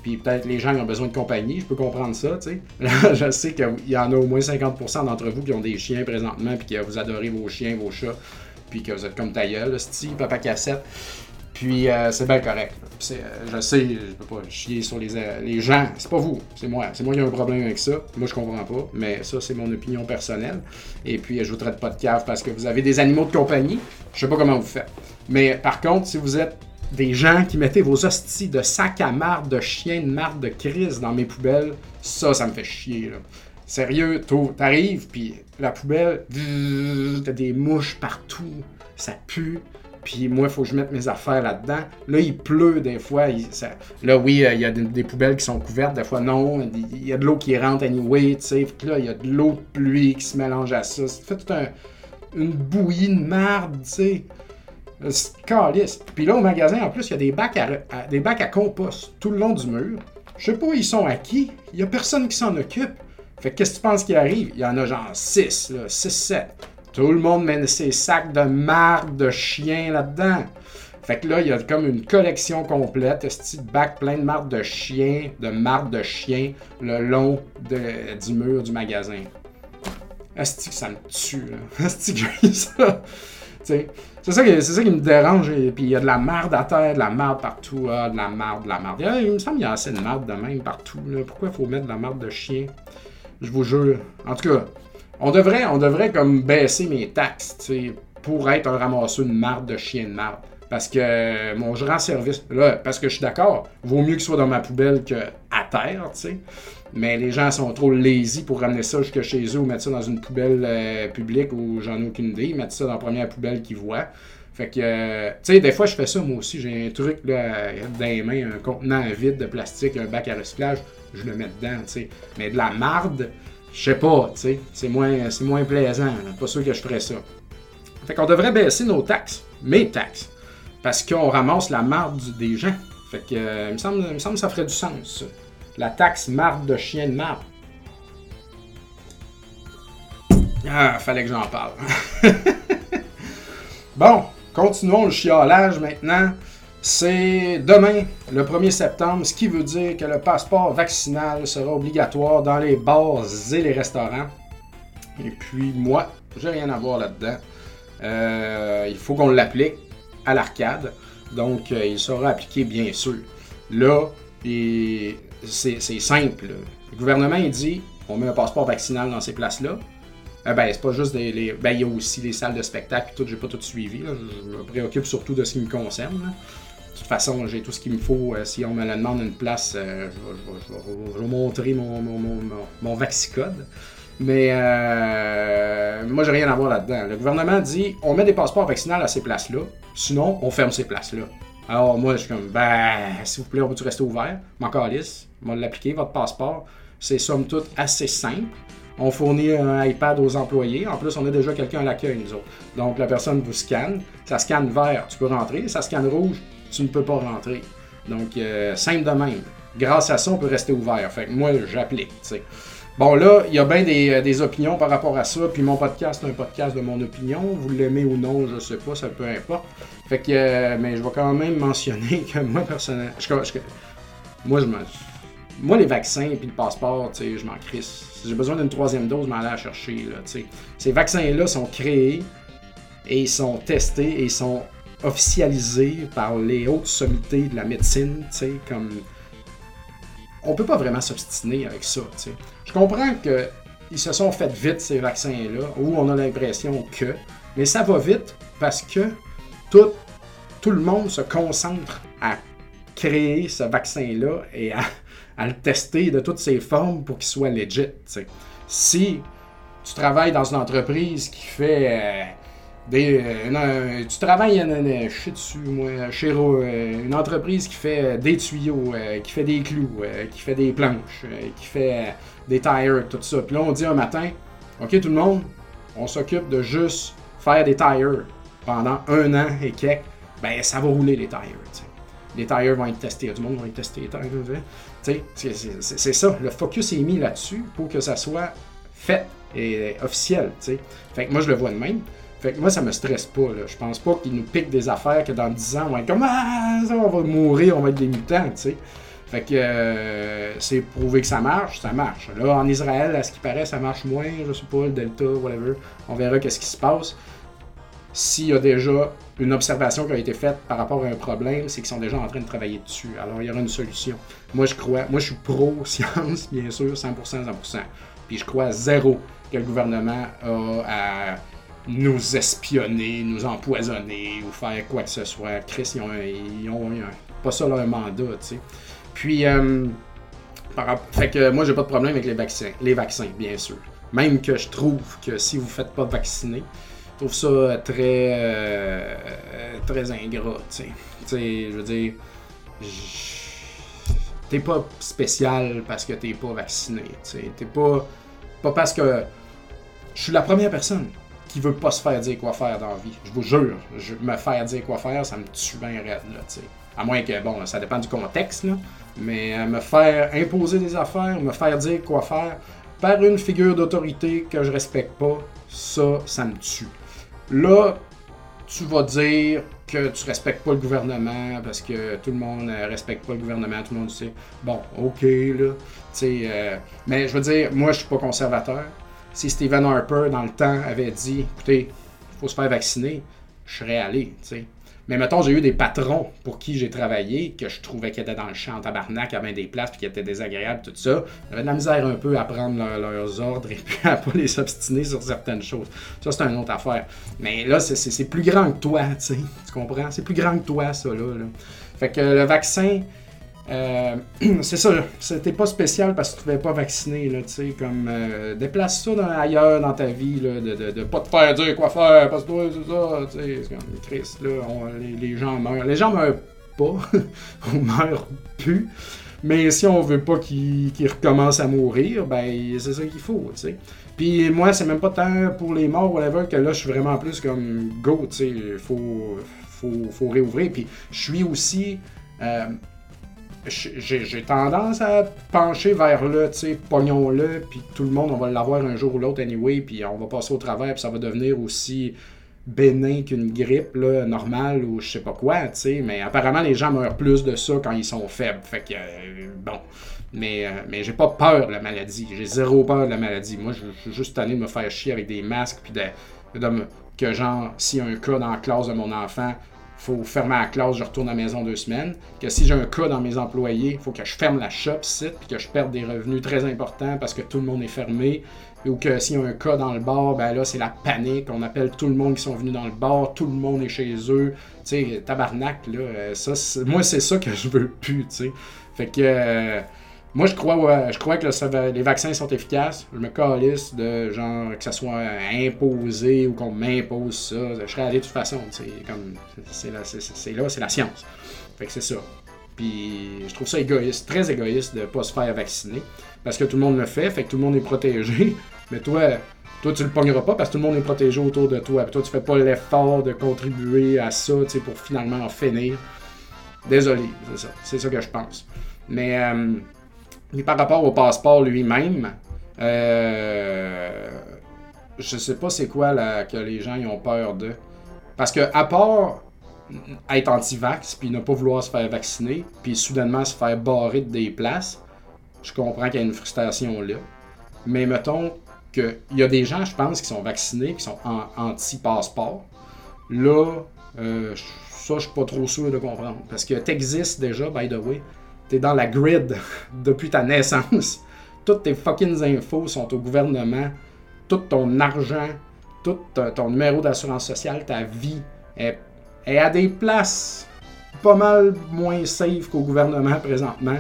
Puis peut-être les gens ils ont besoin de compagnie, je peux comprendre ça. je sais qu'il y en a au moins 50% d'entre vous qui ont des chiens présentement, puis que vous adorez vos chiens, vos chats, puis que vous êtes comme ta gueule, style, papa cassette. Puis euh, c'est bien correct. Euh, je sais, je peux pas chier sur les, euh, les gens. C'est pas vous, c'est moi. C'est moi qui ai un problème avec ça. Moi, je comprends pas. Mais ça, c'est mon opinion personnelle. Et puis, je vous traite pas de cave parce que vous avez des animaux de compagnie. Je sais pas comment vous faites. Mais par contre, si vous êtes des gens qui mettaient vos hosties de sac à marde, de chien de marde, de crise dans mes poubelles, ça, ça me fait chier. Là. Sérieux, t'arrives, puis la poubelle, t'as des mouches partout, ça pue. Puis moi, il faut que je mette mes affaires là-dedans. Là, il pleut des fois. là, oui, euh, il y a des, poubelles qui sont couvertes. Des fois, non. Il y a de l'eau qui rentre anyway, tu sais. là, il y a de l'eau de pluie qui se mélange à ça. Ça fait toute une bouillie de merde, tu sais. Calice. Puis là, au magasin, en plus, il y a des bacs à, des bacs à compost tout le long du mur. Je sais pas ils sont acquis. Il y a personne qui s'en occupe. Fait que qu'est-ce que tu penses qui arrive? Il y en a genre 6, 6, 7. Tout le monde met ses sacs de marde de chien là-dedans. Fait que là, il y a comme une collection complète, un petit bac plein de marde de chien, de marde de chien, le long du mur du magasin. Asti que ça me tue, là. Asti que ça. C'est ça, qui, me dérange. Et puis il y a de la marde à terre, de la marde partout. Ah, de la marde, de la marde. Il, me semble qu'il y a assez de marde de même partout. Pourquoi il faut mettre de la marde de chien? Je vous jure. En tout cas, on devrait, on devrait comme baisser mes taxes, pour être un ramasseur de marde de chien de marde. Parce que mon je rends service. Là, parce que je suis d'accord, vaut mieux qu'il soit dans ma poubelle qu'à terre, tu sais. Mais les gens sont trop lazy pour ramener ça jusque chez eux ou mettre ça dans une poubelle euh, publique où j'en ai aucune idée. Ils mettent ça dans la première poubelle qu'ils voient. Fait que, euh, tu sais, des fois, je fais ça moi aussi. J'ai un truc là, dans les mains, un contenant vide de plastique, un bac à recyclage, je le mets dedans, tu sais. Mais de la marde, je sais pas, tu sais, c'est moins, moins plaisant. Pas sûr que je ferais ça. Fait qu'on devrait baisser nos taxes, mes taxes, parce qu'on ramasse la marde des gens. Fait que, euh, il, me semble, il me semble que ça ferait du sens, La taxe marde de chien de marde. Ah, fallait que j'en parle. bon, continuons le chiolage maintenant c'est demain, le 1er septembre, ce qui veut dire que le passeport vaccinal sera obligatoire dans les bars et les restaurants. Et puis moi, j'ai rien à voir là-dedans. Euh, il faut qu'on l'applique à l'arcade. Donc, euh, il sera appliqué bien sûr. Là, c'est simple. Le gouvernement, dit on met un passeport vaccinal dans ces places-là. Euh, ben, c'est pas juste des. ben, il y a aussi les salles de spectacle, tout, j'ai pas tout suivi. Je me préoccupe surtout de ce qui me concerne. toute façon, j'ai tout ce qu'il me faut. Euh, si on me le demande une place, euh, je, vais, montrer mon, mon, mon, vaccicode. Mais euh, moi, j'ai rien à voir là-dedans. Le gouvernement dit on met des passeports vaccinales à ces places-là, sinon on ferme ces places-là. Alors moi, je suis comme ben, s'il vous plaît, on peut-tu rester ouvert? Mon calice, on va l'appliquer, votre passeport. C'est somme toute assez simple. On fournit un iPad aux employés. En plus, on a déjà quelqu'un à l'accueil, nous autres. Donc, la personne vous scanne. Ça scanne vert, tu peux rentrer. Ça scanne rouge, tu ne peux pas rentrer. Donc, euh, simple de même. Grâce à ça, on peut rester ouvert. Fait que moi, j'applique, tu sais. Bon, là, il y a bien euh, des, opinions par rapport à ça. Puis mon podcast, c'est un podcast de mon opinion. Vous l'aimez ou non, je sais pas, ça peut importe. Fait que, euh, mais je vais quand même mentionner que moi, personnellement, moi, je moi, les vaccins et le passeport, je m'en crisse. Si j'ai besoin d'une troisième dose, je m'en allais la chercher, là. Ces vaccins-là sont créés et ils sont testés et ils sont officialisés par les hautes sommités de la médecine, tu sais, comme on peut pas vraiment s'obstiner avec ça. Je comprends qu'ils se sont fait vite, ces vaccins-là, où on a l'impression que, mais ça va vite parce que tout, tout le monde se concentre à créer ce vaccin-là et à, le tester de toutes ses formes pour qu'il soit legit. Si tu travailles dans une entreprise qui fait euh, des, euh, tu travailles chez euh, une entreprise qui fait des tuyaux, euh, qui fait des clous, qui fait des planches, qui fait des tires, tout ça. Puis là, on dit un matin, OK, tout le monde, on s'occupe de juste faire des tires pendant un an et quelques. Ben, ça va rouler les tires. Les tires vont être testés. Le monde va être testé les tires. C'est ça. Le focus est mis là-dessus pour que ça soit fait et officiel. Fait que moi, je le vois de même. Fait que moi, ça me stresse pas. Là. Je pense pas qu'ils nous piquent des affaires que dans 10 ans, on va être comme Ah, ça, on va mourir, on va être des mutants. Fait que euh, c'est prouvé que ça marche, ça marche. Là, en Israël, à ce qui paraît, ça marche moins, je sais pas, le Delta, whatever. On verra qu'est-ce qui se passe. S'il y a déjà une observation qui a été faite par rapport à un problème, c'est qu'ils sont déjà en train de travailler dessus. Alors, il y aura une solution. Moi, je crois, moi, je suis pro-science, bien sûr, 100%, 100%. Puis je crois zéro que le gouvernement a à nous espionner, nous empoisonner ou faire quoi que ce soit. Chris, ils ont, pas ça leur mandat, tu sais. Puis, euh, fait que moi, j'ai pas de problème avec les vaccins, les vaccins, bien sûr. Même que je trouve que si vous faites pas vacciner, je trouve ça très, euh, très ingrat, tu je veux dire, t'es pas spécial parce que t'es pas vacciné, tu. T'es pas, pas parce que je suis la première personne qui veut pas se faire dire quoi faire dans la vie. Je vous jure, je, me faire dire quoi faire, ça me tue bien raide, là. À moins que, bon, ça dépend du contexte, là. Mais euh, me faire imposer des affaires, me faire dire quoi faire par une figure d'autorité que je respecte pas, ça, ça me tue. Là, tu vas dire que tu respectes pas le gouvernement parce que tout le monde euh, respecte pas le gouvernement, tout le monde sait. Bon, ok, là. Euh, mais je veux dire, moi, je suis pas conservateur si Stephen Harper, dans le temps, avait dit écoutez, il faut se faire vacciner, je serais allé. Mais mettons, j'ai eu des patrons pour qui j'ai travaillé, que je trouvais qu'ils étaient dans le champ en tabarnak, à bien des places, puis qui étaient désagréables, tout ça. J'avais de la misère un peu à prendre leurs ordres et puis à pas les obstiner sur certaines choses. Ça, c'est une autre affaire. Mais là, c'est plus grand que toi, tu sais. Tu comprends? C'est plus grand que toi, ça, là. là. Fait que le vaccin, euh, c'est ça, c'était pas spécial parce que tu ne pas vacciner, là, tu sais, comme euh, déplace ça ailleurs dans ta vie, là, de, de, pas te faire dire quoi faire, parce que toi, c'est ça, tu sais, c'est comme Christ, là, les, gens meurent. Les gens meurent pas, on meurt plus, mais si on veut pas qu'ils recommencent à mourir, ben, c'est ça qu'il faut, tu sais. Puis moi, c'est même pas tant pour les morts, whatever, que là, je suis vraiment plus comme go, tu sais, faut, faut, faut réouvrir. Puis je suis aussi. Euh, j'ai tendance à pencher vers le, tu sais, pognon-le, puis tout le monde, on va l'avoir un jour ou l'autre anyway, puis on va passer au travers, puis ça va devenir aussi bénin qu'une grippe là, normale ou je sais pas quoi, tu sais, mais apparemment les gens meurent plus de ça quand ils sont faibles, fait que, euh, bon, mais, euh, mais j'ai pas peur de la maladie, j'ai zéro peur de la maladie, moi je suis juste tanné de me faire chier avec des masques, puis de, que genre, s'il y a un cas dans la classe de mon enfant, faut fermer la classe, je retourne à la maison deux semaines. Que si j'ai un cas dans mes employés, il faut que je ferme la shop site, puis que je perde des revenus très importants parce que tout le monde est fermé. Ou que s'il y a un cas dans le bar, ben là, c'est la panique. On appelle tout le monde qui sont venus dans le bar, tout le monde est chez eux. Tu sais, tabarnak, là. euh, Ça, moi, c'est ça que je veux plus, tu sais. Fait que. euh, moi, je crois, je crois que le- les vaccins sont efficaces. Je me calisse de genre que ça soit imposé ou qu'on m'impose ça. Je serais allé de toute façon. c'est là, c'est- la science. Fait que c'est ça. Puis je trouve ça égoïste, très égoïste de pas se faire vacciner. Parce que tout le monde le fait, fait que tout le monde est protégé. Mais toi, toi tu le pogneras pas parce que tout le monde est protégé autour de toi. Puis toi, tu fais pas l'effort de contribuer à ça pour finalement en finir. Désolé, c'est ça. C'est ça que je pense. Mais, euh, mais par rapport au passeport lui-même, euh, je sais pas c'est quoi que les gens ils ont peur de. Parce que à part être anti-vax, puis ne pas vouloir se faire vacciner, puis soudainement se faire barrer de des places, je comprends qu'il y a une frustration là. Mais mettons qu'il y a des gens, je pense, qui sont vaccinés, qui sont anti-passeport. Là, euh, ça, je suis pas trop sûr de comprendre. Parce que t'existes déjà, by the way. T'es dans la grid depuis ta naissance. Toutes tes fucking infos sont au gouvernement. Tout ton argent, tout ton, ton numéro d'assurance sociale, ta vie est, à des places pas mal moins safe qu'au gouvernement présentement.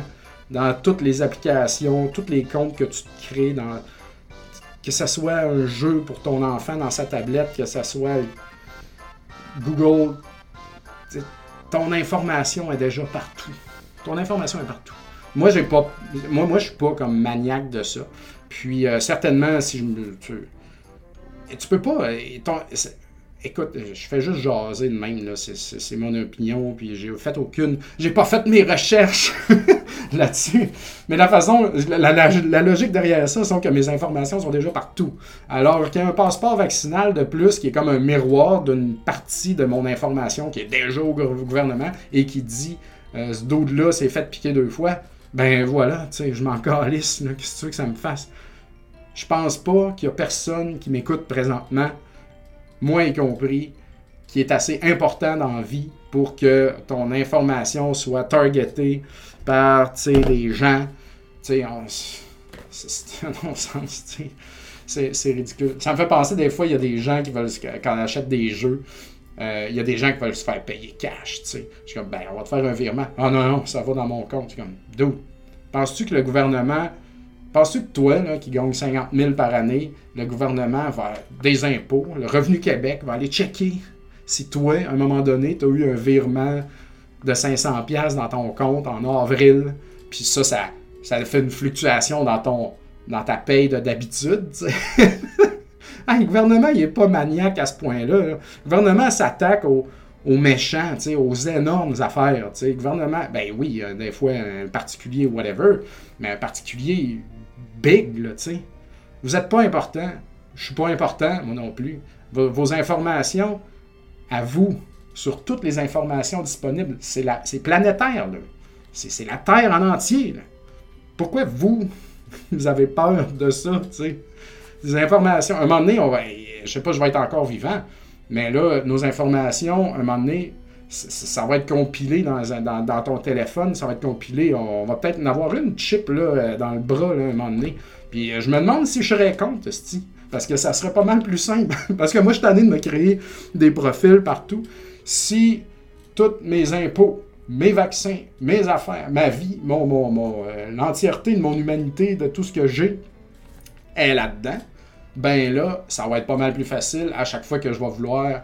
Dans toutes les applications, tous les comptes que tu te crées, que ce soit un jeu pour ton enfant dans sa tablette, que ce soit Google, ton information est déjà partout. Ton information est partout. Moi, j'ai pas, moi, moi, je suis pas comme maniaque de ça. Puis euh, certainement, si je me, tu, tu peux pas. écoute, je fais juste jaser de même là. C'est, mon opinion. Puis j'ai fait aucune, j'ai pas fait mes recherches là-dessus. Mais la façon, la, la- logique derrière ça, c'est que mes informations sont déjà partout. Alors qu'il y a un passeport vaccinal de plus qui est comme un miroir d'une partie de mon information qui est déjà au gou- gouvernement et qui dit euh, ce dude-là s'est fait piquer deux fois. Ben voilà, tu sais, je m'en calisse, qu'est-ce que tu veux que ça me fasse? Je pense pas qu'il y a personne qui m'écoute présentement, moi y compris, qui est assez important dans vie pour que ton information soit targetée par, des gens, c'est un non-sens. C'est ridicule. Ça me fait penser des fois, il y a des gens qui veulent, quand achète des jeux, euh, il y a des gens qui veulent se faire payer cash, tu sais. Je suis comme, ben, on va te faire un virement. Ah non, non, ça va dans mon compte. Je suis comme, dude, penses-tu que le gouvernement, penses-tu que toi, là, qui gagne 50 000 par année, le gouvernement va, des impôts, le Revenu Québec va aller checker si toi, à un moment donné, tu as eu un virement de 500 pièces dans ton compte en avril, puis ça, ça, ça fait une fluctuation dans ton dans ta paye de- d'habitude, Ah, le gouvernement, il est pas maniaque à ce point-là. là. Le gouvernement s'attaque aux, aux méchants, aux énormes affaires. Le gouvernement, ben oui, des fois un particulier, whatever, mais un particulier big, là, tu. Vous n'êtes pas important. Je suis pas important, moi non plus. Vos, informations, à vous, sur toutes les informations disponibles, c'est la- planétaire, là. C'est c'est la Terre en entier, là. Pourquoi vous, vous avez peur de ça, tu sais? Des informations. À un moment donné, on va, je sais pas, je vais être encore vivant, mais là, nos informations, à un moment donné, ça va être compilé dans, dans, ton téléphone, ça va être compilé. On va peut-être en avoir une chip là, dans le bras là, un moment donné. Puis euh, je me demande si je serais contre, sti, parce que ça serait pas mal plus simple. parce que moi, je suis tanné de me créer des profils partout. Si tous mes impôts, mes vaccins, mes affaires, ma vie, mon, mon, mon, euh, l'entièreté de mon humanité, de tout ce que j'ai, est là-dedans, ben là, ça va être pas mal plus facile à chaque fois que je vais vouloir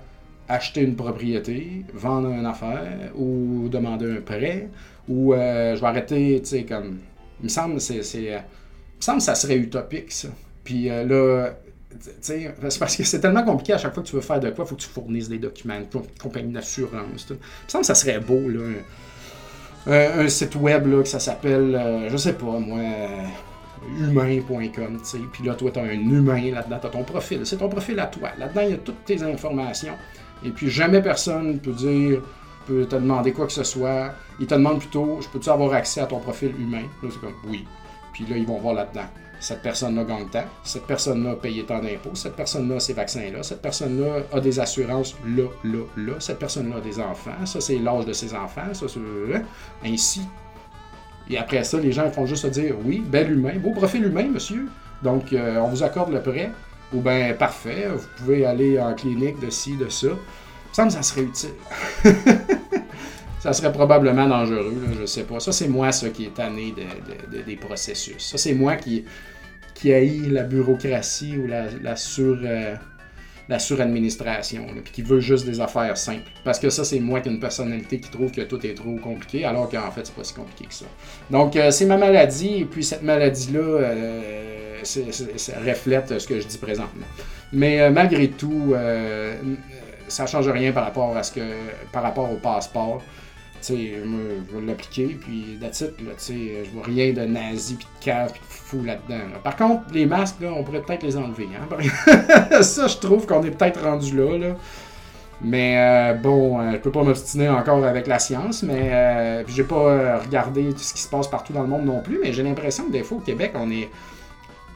acheter une propriété, vendre une affaire ou demander un prêt ou euh, je vais arrêter, tu sais, comme. Il me semble c'est, c'est, euh, me semble que ça serait utopique, ça. Puis euh, là, c'est parce que c'est tellement compliqué à chaque fois que tu veux faire de quoi, il faut que tu fournisses des documents, compagnie d'assurance. tout. Il me semble que ça serait beau, là. Un site web, là, que ça s'appelle, euh, je sais pas, moi. humain.com, tu sais. Puis là, toi, tu as un humain là-dedans, tu ton profil. C'est ton profil à toi. Là-dedans, il y a toutes tes informations. Et puis, jamais personne peut dire, peut te demander quoi que ce soit. Il te demande plutôt, je peux-tu avoir accès à ton profil humain? C'est comme, oui. Puis là, ils vont voir là-dedans. cette personne-là gagne tant, cette personne-là a payé tant d'impôts, cette personne-là a ces vaccins-là, cette personne-là a des assurances là, là, là, cette personne-là a des enfants, ça c'est l'âge de ses enfants, ça c'est... Hein, ainsi. Et après ça, les gens font juste se dire, oui, bel humain, beau profil humain, monsieur, donc euh, on vous accorde le prêt, ou bien parfait, vous pouvez aller en clinique de ci, de ça. Ça me ça serait utile. ça serait probablement dangereux, je sais pas. Ça, c'est moi, ça, qui est tanné de, des processus. Ça, c'est moi qui, qui haït la bureaucratie ou la, la sur... Euh, la suradministration, puis qui veut juste des affaires simples. Parce que ça, c'est moi qui ai une personnalité qui trouve que tout est trop compliqué, alors qu'en fait, c'est pas si compliqué que ça. Donc, euh, c'est ma maladie, et puis cette maladie-là, euh, ça reflète ce que je dis présentement. Mais euh, malgré tout, ça change rien par rapport à ce que, par rapport au passeport sais, moi, je vais l'appliquer, puis sais, je vois rien de nazi, puis de cave, puis de là-dedans. Par contre, les masques, on pourrait peut-être les enlever, hein. ça, je trouve qu'on est peut-être rendu là. Mais euh, bon, euh, je peux pas m'obstiner encore avec la science, mais euh, j'ai pas regardé tout ce qui se passe partout dans le monde non plus, mais j'ai l'impression que des fois au Québec, on est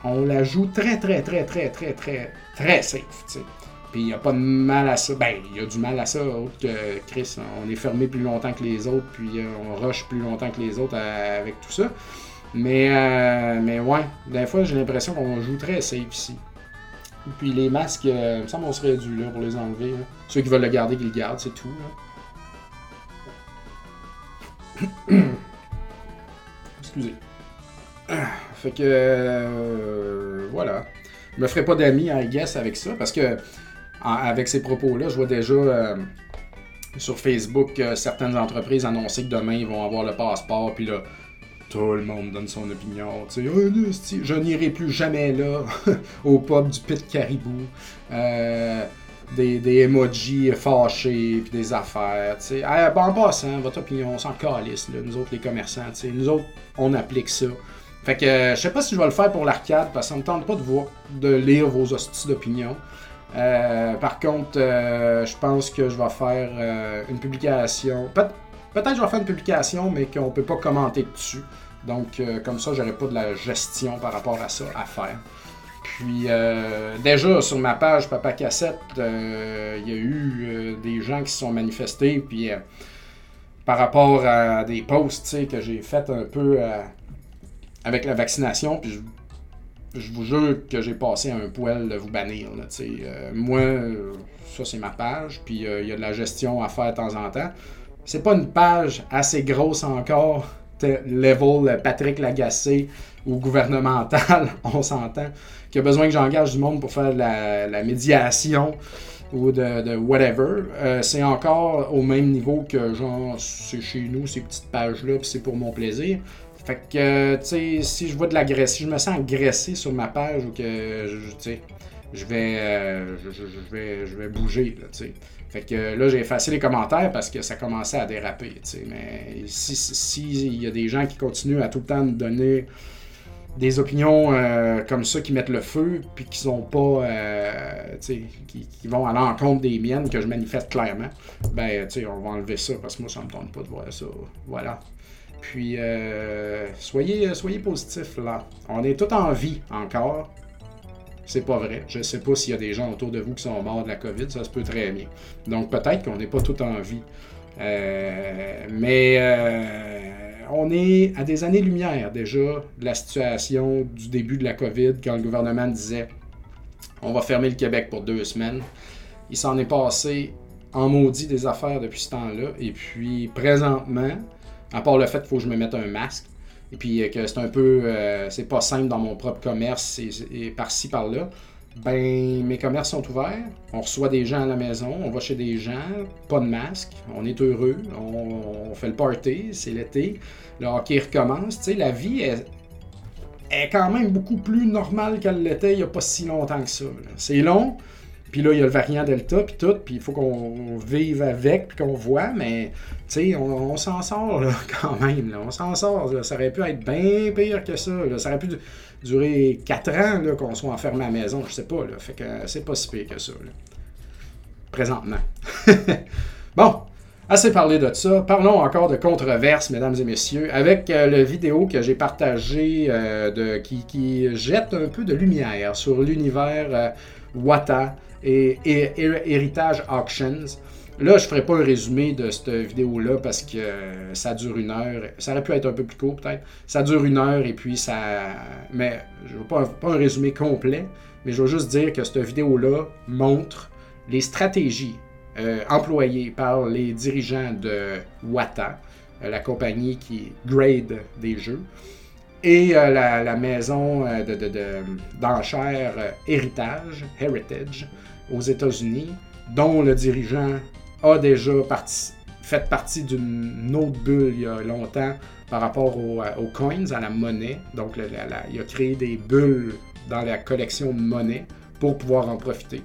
on la joue très très très très très très très safe. Puis il n'y a pas de mal à ça. Ben, il y a du mal à ça, autre que Chris. On est fermé plus longtemps que les autres, puis euh, on rush plus longtemps que les autres euh, avec tout ça. Mais, euh, mais ouais, des fois, j'ai l'impression qu'on joue très safe ici. Puis les masques, il me serait dû là, pour les enlever. Ceux qui veulent le garder, qu'ils le gardent, c'est tout. Excusez. Fait que. voilà. Je me ferai pas d'amis, I guess, avec ça, parce que avec ces propos-là, je vois déjà euh, sur Facebook euh, certaines entreprises annoncer que demain ils vont avoir le passeport, puis là, tout le monde donne son opinion. Oh, je n'irai plus jamais là, au pub du Pit Caribou. Euh, des, emojis fâchés, puis des affaires. Tu sais. Ah, en votre opinion, on s'en calisse, là, nous autres les commerçants. Nous autres, on applique ça. Fait que je sais pas si je vais le faire pour l'arcade, parce que ça me tente pas de, de lire vos hosties d'opinion. Euh, par contre, euh, je pense que je vais faire une publication. Peut-être que je vais faire une publication, mais qu'on ne peut pas commenter dessus. Donc, comme ça, j'aurai pas de la gestion par rapport à ça à faire. Puis, déjà, sur ma page Papa Cassette, il y a eu des gens qui se sont manifestés. Puis, par rapport à des posts que j'ai fait un peu avec la vaccination. Puis, je vous jure que j'ai passé un poil de vous bannir. Euh, moi, ça c'est ma page, puis euh, il y a de la gestion à faire de temps en temps. C'est pas une page assez grosse encore, level Patrick Lagacé ou gouvernemental, on s'entend, qui a besoin que j'engage du monde pour faire de la, médiation ou de, whatever. Euh, c'est encore au même niveau que genre c'est chez nous, ces petites pages-là, puis c'est pour mon plaisir. Fait que, tu sais, si je vois de l'agression, si je me sens agressé sur ma page ou que, tu sais, je vais, euh, je, vais, je vais bouger, tu sais. Fait que là, j'ai effacé les commentaires parce que ça commençait à déraper. Mais si, y a des gens qui continuent à tout le temps me donner des opinions euh, comme ça qui mettent le feu, puis qui sont pas, euh, qui, vont à l'encontre des miennes que je manifeste clairement, ben, on va enlever ça parce que moi, ça me tente pas de voir ça. Voilà. Puis, euh, soyez, soyez positifs là. On est tout en vie encore. C'est pas vrai. Je sais pas s'il y a des gens autour de vous qui sont morts de la COVID, ça se peut très bien. Donc peut-être qu'on n'est pas tout en vie. Euh, mais euh, on est à des années-lumière déjà de la situation du début de la COVID, quand le gouvernement disait on va fermer le Québec pour deux semaines. Il s'en est passé en maudit des affaires depuis ce temps-là. Et puis présentement, à part le fait qu'il faut que je me mette un masque. Et puis euh, que c'est un peu. Euh, c'est pas simple dans mon propre commerce et, par-ci, par-là. Ben, mes commerces sont ouverts. On reçoit des gens à la maison. On va chez des gens. Pas de masque. On est heureux. On, fait le party. C'est l'été. Le hockey recommence. Tu sais, la vie est, est quand même beaucoup plus normale qu'elle l'était il n'y a pas si longtemps que ça. C'est long. Puis là, il y a le variant Delta, puis tout, puis il faut qu'on vive avec, puis qu'on voit, mais, tu sais, on, s'en sort, là, quand même, là. On s'en sort, Ça aurait pu être bien pire que ça, Ça aurait pu durer 4 ans, là, qu'on soit enfermé à la maison, je sais pas, là. Fait que c'est pas si pire que ça. Présentement. bon. Assez parlé de ça. Parlons encore de controverses, mesdames et messieurs, avec euh, le vidéo que j'ai partagé euh, de, qui, qui, jette un peu de lumière sur l'univers euh, Wata et, et, Heritage Auctions. Là, je ne ferai pas un résumé de cette vidéo-là parce que ça dure une heure. Ça aurait pu être un peu plus court, peut-être. Ça dure une heure et puis ça. Mais je ne veux pas, un résumé complet, mais je veux juste dire que cette vidéo-là montre les stratégies euh, employé par les dirigeants de Wata, euh, la compagnie qui grade des jeux, et euh, la, maison d'enchères de, Héritage, Heritage, aux États-Unis, dont le dirigeant a déjà fait partie d'une autre bulle il y a longtemps par rapport aux coins, à la monnaie. Donc, il a créé des bulles dans la collection monnaie pour pouvoir en profiter.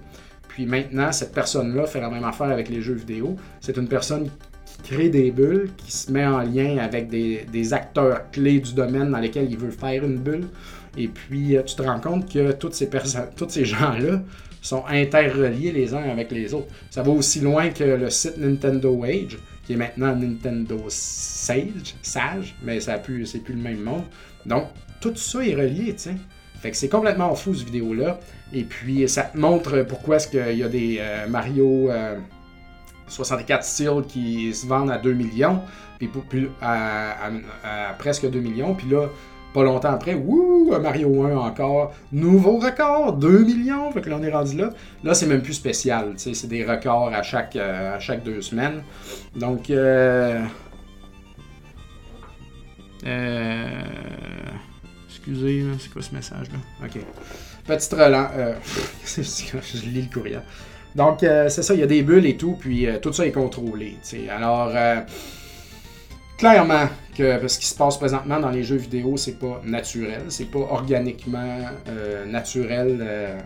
Puis maintenant, cette personne-là fait la même affaire avec les jeux vidéo. C'est une personne qui crée des bulles, qui se met en lien avec des, acteurs clés du domaine dans lesquels il veut faire une bulle. Et puis, euh, tu te rends compte que toutes ces, personnes, tous ces gens-là sont interreliés les uns avec les autres. Ça va aussi loin que le site Nintendo Age, qui est maintenant Nintendo Sage, Sage mais ça plus, c'est plus le même monde. Donc, tout ça est relié, tu sais. Fait que c'est complètement fou, cette vidéo-là. Et puis, ça te montre pourquoi est-ce qu'il y a des euh, Mario 64 euh, Steel qui se vendent à 2 millions, puis, à, presque 2 millions. Puis là, pas longtemps après, wouh, Mario 1 encore, nouveau record, 2 millions. Fait que là, on est rendu là. Là, c'est même plus spécial. C'est des records à chaque, euh, à chaque deux semaines. Donc, euh... Excusez, c'est quoi ce message-là? OK. Petit relent. Euh, je lis le courriel. Donc, euh, c'est ça, il y a des bulles et tout, puis euh, tout ça est contrôlé. Alors, clairement, que ce qui se passe présentement dans les jeux vidéo, c'est pas naturel, c'est pas organiquement naturel.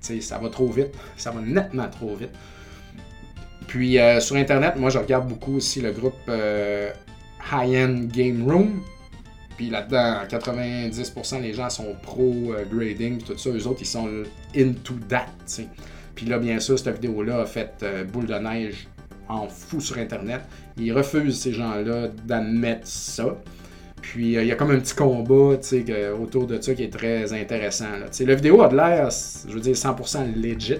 ça va trop vite, ça va nettement trop vite. Puis sur Internet, moi je regarde beaucoup aussi le groupe High End Game Room, puis là-dedans, 90% des gens sont pro-grading, tout ça. Eux autres, ils sont into that. Puis là, bien sûr, cette vidéo-là a fait euh, boule de neige en fou sur Internet. Ils refusent, ces gens-là, d'admettre ça. Puis euh, il y a comme un petit combat autour de ça qui est très intéressant. Là. La vidéo a de l'air, je veux dire, 100% legit.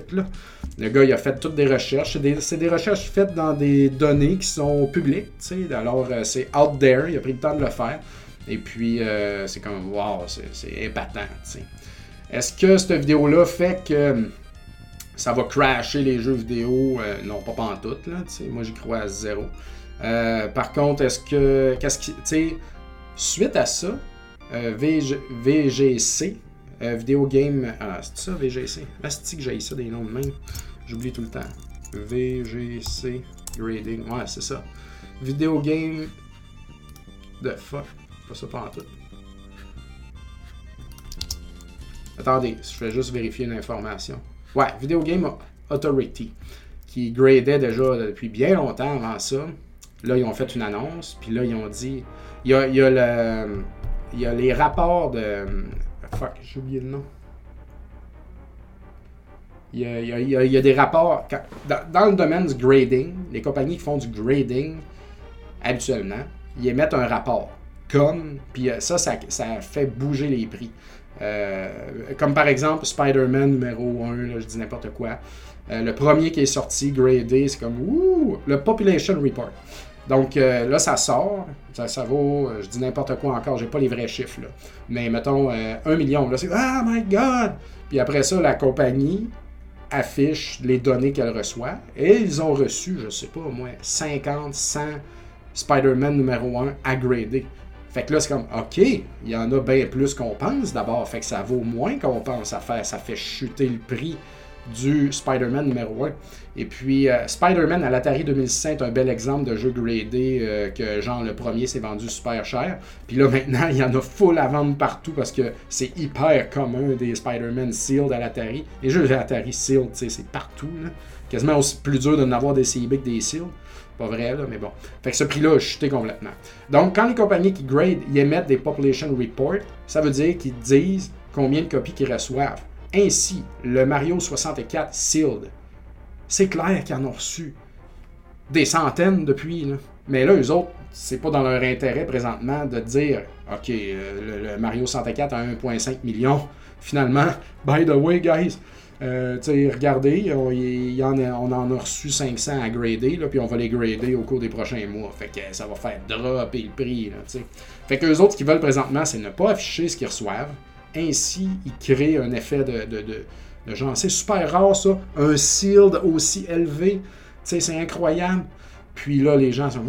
Le gars, il a fait toutes des recherches. C'est des, recherches faites dans des données qui sont publiques. Alors, euh, c'est out there. Il a pris le temps de le faire. Et puis, euh, c'est comme, wow, c'est épatant. Est-ce que cette vidéo-là fait que ça va crasher les jeux vidéo? Non, pas en tout. Là, moi, j'y crois à zéro. Euh, par contre, est-ce que. Qu'est-ce. Tu suite à ça, VGC, Video Game. Ah, c'est ça, VGC que j'ai ça des noms de même. J'oublie tout le temps. VGC Grading. Ouais, c'est ça. Video Game. De fuck pas ça pas en tout. Attendez, je vais juste vérifier une information. Ouais, Video Game Authority, qui gradait déjà depuis bien longtemps avant ça. Là, ils ont fait une annonce, puis là, ils ont dit. Il y a, les rapports de. Fuck, j'ai oublié le nom. Il y, a, des rapports. Dans, le domaine du grading, les compagnies qui font du grading, habituellement, ils émettent un rapport comme, puis euh, ça, ça, fait bouger les prix. Euh, comme par exemple Spider-Man numéro 1, je dis n'importe quoi. Euh, le premier qui est sorti, gradé, c'est comme ouh, le Population Report. Donc là, ça sort, ça, vaut, je dis n'importe quoi encore, j'ai pas les vrais chiffres là. Mais mettons 1 million, là c'est Ah my god! Puis après ça, la compagnie affiche les données qu'elle reçoit et ils ont reçu, je sais pas, au moins 50, 100 Spider-Man numéro 1 à grader. Fait que là, c'est comme, OK, il y en a bien plus qu'on pense d'abord. Fait que ça vaut moins qu'on pense à faire. Ça fait chuter le prix du Spider-Man numéro 1. Et puis, euh, Spider-Man à l'Atari 2006 est un bel exemple de jeu gradé euh, que, genre, le premier s'est vendu super cher. Puis là, maintenant, il y en a full à vendre partout parce que c'est hyper commun des Spider-Man sealed à l'Atari. Les jeux de l'Atari sealed, c'est partout. Là. Quasiment aussi plus dur de n'avoir des CB que des sealed. Pas vrai, là, mais bon. Fait que ce prix-là a chuté complètement. Donc, quand les compagnies qui grade, ils émettent des population reports, ça veut dire qu'ils disent combien de copies qu'ils reçoivent. Ainsi, le Mario 64 Sealed, c'est clair qu'ils en ont reçu des centaines depuis. Là. Mais là, eux autres, c'est pas dans leur intérêt présentement de dire OK, euh, le, Mario 64 a 1,5 million. Finalement, by the way, guys, euh, regardez, on, en a, reçu 500 à grader, puis on va les grader au cours des prochains mois. Fait que ça va faire dropper le prix. Là, fait que autres, ce qu'ils veulent présentement, c'est ne pas afficher ce qu'ils reçoivent. Ainsi, ils créent un effet de, de, de, genre, c'est super rare ça, un sealed aussi élevé. C'est incroyable. Puis là, les gens sont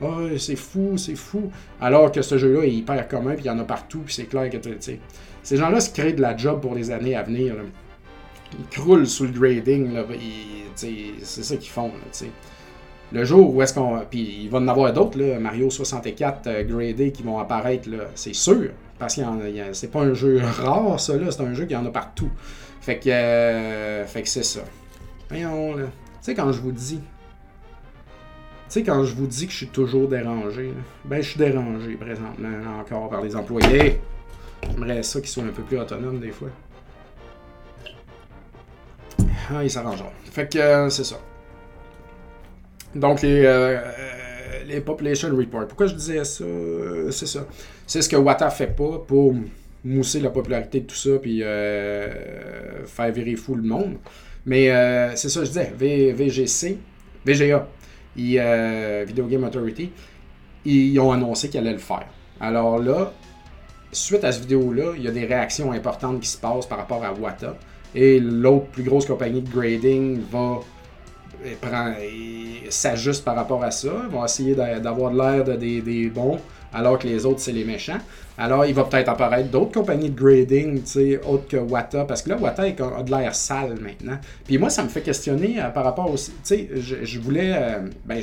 oh, c'est fou, c'est fou. Alors que ce jeu-là est hyper commun, puis il y en a partout, puis c'est clair que sais. ces gens-là se créent de la job pour les années à venir. Ils croulent sous le grading, là, c'est ça qu'ils font. Le jour où est-ce qu'on. Puis il va en avoir d'autres, Mario 64 euh, gradé qui vont apparaître, c'est sûr. Parce que c'est pas un jeu rare, ça, là, c'est un jeu qui en a partout. Fait que, euh, fait que c'est ça. Voyons, là. Tu sais, quand je vous dis tu sais, quand je vous dis que je suis toujours dérangé, ben je suis dérangé présentement encore par les employés. J'aimerais ça qu'ils soient un peu plus autonomes des fois. Ah, ils s'arrangeront. Fait que euh, c'est ça. Donc les, euh, les Population Report. Pourquoi je disais ça? C'est ça. C'est ce que Wata fait pas pour mousser la popularité de tout ça puis faire virer fou le monde. Mais c'est ça, je disais. VGC, VGA, euh, Video Game Authority, ils ont annoncé qu'ils allaient le faire. Alors là, suite à cette vidéo-là, il y a des réactions importantes qui se passent par rapport à Wata. Et l'autre plus grosse compagnie de grading va s'ajuste par rapport à ça. Ils vont essayer d'avoir l'air de des, des, bons, alors que les autres, c'est les méchants. Alors, il va peut-être apparaître d'autres compagnies de grading, tu sais, autres que Wata, parce que là, Wata a de l'air sale maintenant. Puis moi, ça me fait questionner euh, par rapport aussi, tu sais, je, voulais, euh, ben,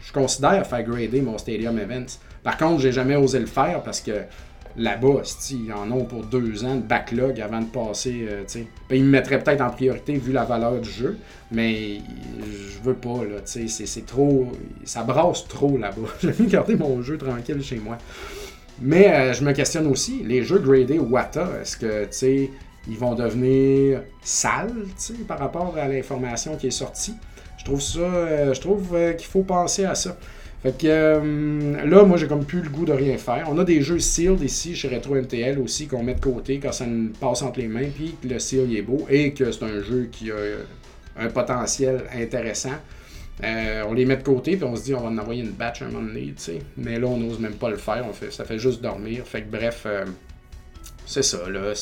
je, considère faire grader mon Stadium Events. Par contre, j'ai jamais osé le faire parce que là-bas, ils en ont pour deux ans de backlog avant de passer. Euh. Ben, ils me mettraient peut-être en priorité vu la valeur du jeu, mais je veux pas. Là, c'est, c'est trop. Ça brasse trop là-bas. J'ai envie garder mon jeu tranquille chez moi. Mais euh, je me questionne aussi, les jeux gradés Wata, est-ce que, tu ils vont devenir sales, par rapport à l'information qui est sortie? Je trouve ça, euh, je trouve euh, qu'il faut penser à ça. Fait que là, moi, j'ai comme plus le goût de rien faire. On a des jeux sealed ici chez Retro MTL aussi qu'on met de côté quand ça passe entre les mains, puis que le seal est beau et que c'est un jeu qui a un potentiel intéressant. Euh, on les met de côté, puis on se dit, on va en envoyer une batch un moment donné, tu sais. Mais là, on n'ose même pas le faire, ça fait juste dormir. Fait que bref, euh, c'est ça, là.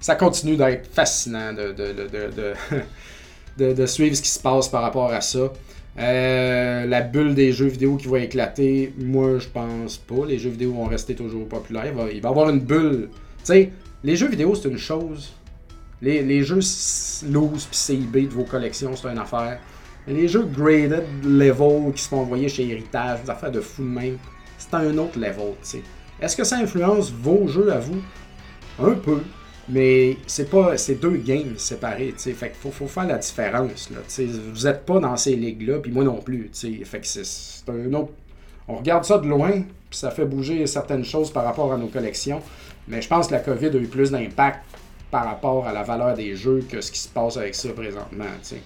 Ça continue d'être fascinant de, suivre ce qui se passe par rapport à ça. Euh, la bulle des jeux vidéo qui va éclater, moi, je pense pas. Les jeux vidéo vont rester toujours populaires. Il va, y avoir une bulle. Tu sais, les jeux vidéo, c'est une chose. Les, les jeux loose puis CIB de vos collections, c'est une affaire. Les jeux graded level qui se font envoyer chez Héritage, des affaires de fou de même, c'est un autre level, tu sais. Est-ce que ça influence vos jeux à vous? Un peu. Mais c'est pas c'est deux games séparés, tu sais. Faut, faut, faire la différence, là. sais. Vous êtes pas dans ces ligues-là, puis moi non plus, tu sais. C'est un autre... On regarde ça de loin, puis ça fait bouger certaines choses par rapport à nos collections. Mais je pense que la COVID a eu plus d'impact par rapport à la valeur des jeux que ce qui se passe avec ça présentement, tu sais.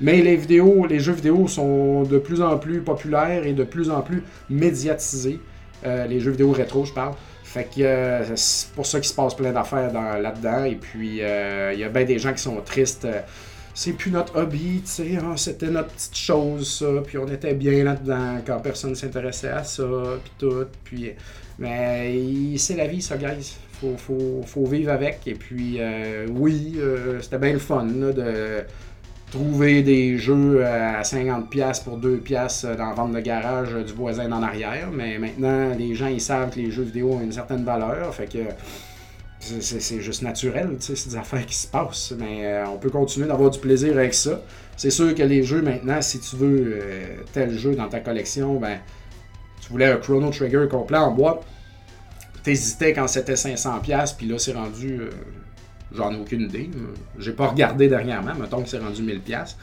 Mais les vidéos, les jeux vidéo sont de plus en plus populaires et de plus en plus médiatisés. Euh, les jeux vidéo rétro, je parle. Fait que euh, c'est pour ça qu'il se passe plein d'affaires là-dedans. Et puis, euh, il y a bien des gens qui sont tristes. c'est plus notre hobby, tu sais, hein, c'était notre petite chose. Puis on était bien là-dedans quand personne s'intéressait à ça, puis tout. Mais c'est la vie, ça, guys. Faut, faut, faut vivre avec. Et puis, oui, c'était bien le fun de trouver des jeux à 50$ pour 2$ dans la vente de garage du voisin en arrière. Mais maintenant, les gens ils savent que les jeux vidéo ont une certaine valeur. Fait que c'est juste naturel, c'est des affaires qui se passent. Mais euh, on peut continuer d'avoir du plaisir avec ça. C'est sûr que les jeux maintenant, si tu veux euh, tel jeu dans ta collection, ben tu voulais un Chrono Trigger complet en boîte, t'hésitais quand c'était 500$, puis là c'est rendu euh, j'en ai aucune idée. J'ai pas regardé dernièrement, mettons que c'est rendu 1000$.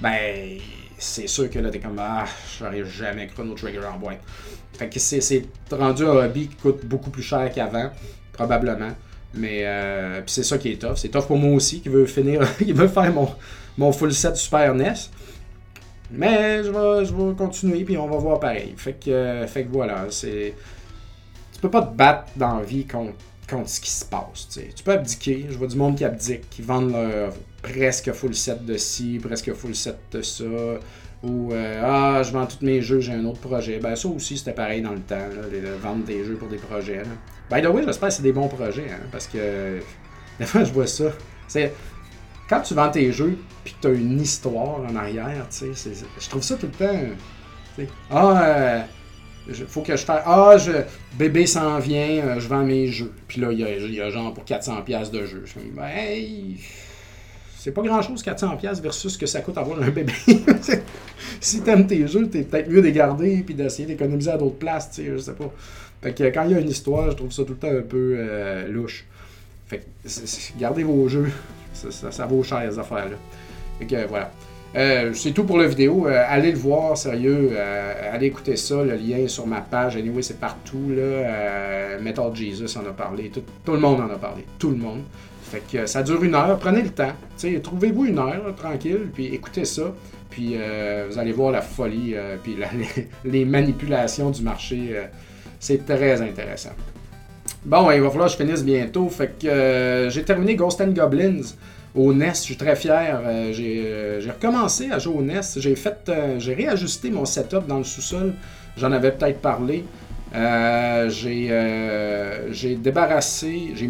Ben, c'est sûr que là, t'es comme, ah, j'aurais jamais Chrono Trigger en boîte. Fait que c'est rendu un hobby qui coûte beaucoup plus cher qu'avant, probablement. Mais euh, c'est ça qui est tough. C'est tough pour moi aussi, qui veut finir, qui veut faire mon, mon full set Super NES. Mais je vais, je vais continuer, puis on va voir pareil. Fait que, fait que voilà, c'est. Tu peux pas te battre dans la vie contre, contre ce qui se passe. tu peux abdiquer. Je vois du monde qui abdique, qui vendent leur presque full set de ci, presque full set de ça. Ou euh, Ah, je vends tous mes jeux, j'ai un autre projet. Ben, ça aussi, c'était pareil dans le temps, là, vendre des jeux pour des projets. Là. By the way, j'espère que c'est des bons projets, hein, parce que des fois, je vois ça. C'est quand tu vends tes jeux puis que tu as une histoire en arrière, tu je trouve ça tout le temps. ah, euh, faut que je fasse. Ah, je, bébé s'en vient, euh, je vends mes jeux. Puis là, il y a, il y a genre pour 400$ piastres de jeux. Je suis comme, ben, hey, c'est pas grand chose 400$ piastres versus ce que ça coûte avoir un bébé. si t'aimes tes jeux, t'es peut-être mieux de les garder puis d'essayer d'économiser à d'autres places, tu sais, je sais pas. Fait que quand il y a une histoire, je trouve ça tout le temps un peu euh, louche. Fait que gardez vos jeux. Ça, ça- ça vaut cher, ces affaires-là. Fait que voilà. Euh, c'est tout pour la vidéo. Euh, allez le voir, sérieux. Euh, allez écouter ça. Le lien est sur ma page. Anyway, c'est partout. Là. Metal Jesus en a parlé. Tout, le monde en a parlé. Tout le monde. Fait que ça dure une heure. Prenez le temps. Trouvez-vous une heure, tranquille. Puis écoutez ça. Puis vous allez voir la folie. puis les, les manipulations du marché. c'est très intéressant. Bon, il va falloir que je finisse bientôt. Fait que j'ai terminé Ghost and Goblins au NES. Je suis très fier. Euh, j'ai euh, j'ai recommencé à jouer au NES. J'ai fait, euh, j'ai réajusté mon setup dans le sous-sol. J'en avais peut-être parlé. J'ai j'ai débarrassé. J'ai.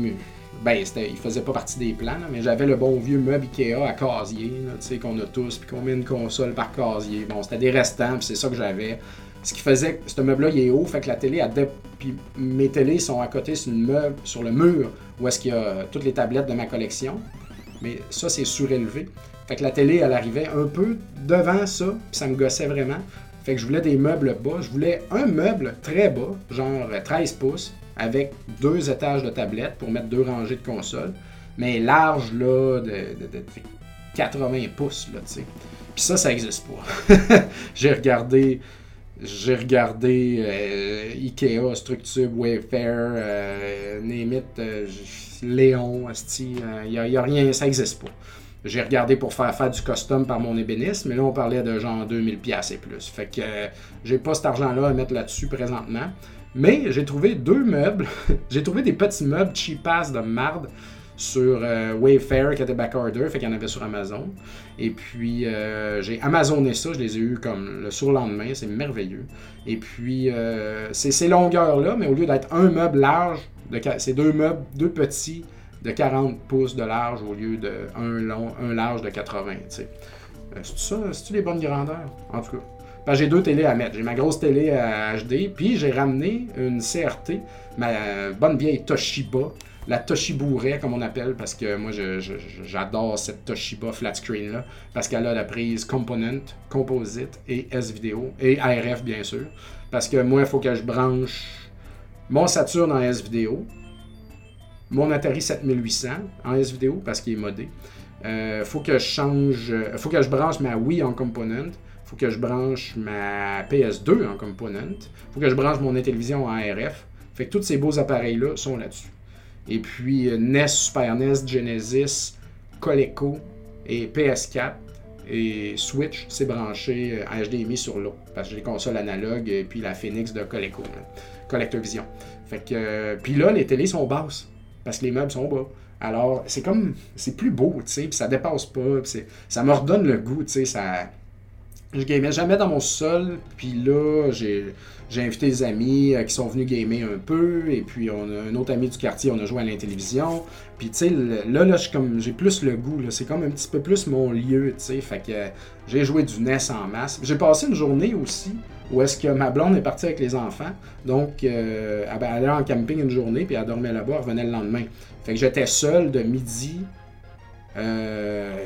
Ben, c'était- il faisait pas partie des plans, mais j'avais le bon vieux meuble Ikea à casier, tu sais, qu'on a tous, puis qu'on met une console par casier. Bon, c'était des restants, puis c'est ça que j'avais. Ce qui faisait que ce meuble-là, il est haut, fait que la télé, a dé- puis mes télés sont à côté sur, une meuble, sur le mur où est-ce qu'il y a toutes les tablettes de ma collection. Mais ça, c'est surélevé. Fait que la télé, elle arrivait un peu devant ça, puis ça me gossait vraiment. Fait que je voulais des meubles bas. Je voulais un meuble très bas, genre euh, 13 pouces, avec deux étages de tablettes pour mettre deux rangées de consoles. Mais large, là, de, de- de- de 80 pouces, là, tu sais. Puis ça, ça n'existe pas. J'ai regardé j'ai regardé euh, Ikea, Structube, Wayfair, euh, euh, Léon, Asti, il n'y a, rien, ça n'existe pas. J'ai regardé pour faire faire du custom par mon ébéniste, mais là on parlait de genre 2000 pièces et plus. Fait que euh, j'ai pas cet argent-là à mettre là-dessus présentement. Mais j'ai trouvé deux meubles. j'ai trouvé des petits meubles cheap-ass de marde sur euh, Wayfair qui était backorder, fait qu'il y en avait sur Amazon. Et puis euh, j'ai Amazoné ça, je les ai eu comme le surlendemain, c'est merveilleux. Et puis euh, c'est ces longueurs-là, mais au lieu d'être un meuble large, de c'est deux meubles, deux petits de 40 pouces de large au lieu de un long, un large de 80. tu sais. Euh, c'est ça, c'est-tu les bonnes grandeurs? En tout cas. J'ai deux télés à mettre. J'ai ma grosse télé à HD, puis j'ai ramené une CRT, ma bonne vieille Toshiba, la Toshibouret comme on appelle, parce que moi j'adore cette Toshiba flat screen là, parce qu'elle a la prise Component, Composite et S-Vidéo, et ARF bien sûr. Parce que moi il faut que je branche mon Saturn en S-Vidéo, mon Atari 7800 en S-Vidéo parce qu'il est modé. Euh, faut que je change, euh, faut que je branche ma Wii en component. Faut que je branche ma PS2 en component. Faut que je branche mon télévision en RF. Fait que tous ces beaux appareils-là sont là-dessus. Et puis euh, NES, Super NES, Genesis, Coleco et PS4 et Switch, c'est branché euh, HDMI sur l'eau. Parce que j'ai les consoles analogues et puis la Phoenix de Coleco, là. Collector Vision. Fait que, euh, puis là, les télés sont basses parce que les meubles sont bas. Alors, c'est comme, c'est plus beau, tu sais, puis ça dépasse pas, ça me redonne le goût, tu sais, ça... Je gamais jamais dans mon sol, puis là, j'ai invité des amis euh, qui sont venus gamer un peu, et puis on a un autre ami du quartier, on a joué à la télévision, puis tu sais, là, là, j'ai plus le goût, c'est comme un petit peu plus mon lieu, tu sais, fait que euh, j'ai joué du NES en masse. J'ai passé une journée aussi où est-ce que ma blonde est partie avec les enfants, donc euh, elle allait en camping une journée, puis elle dormait là-bas, elle revenait le lendemain. Fait que j'étais seul de midi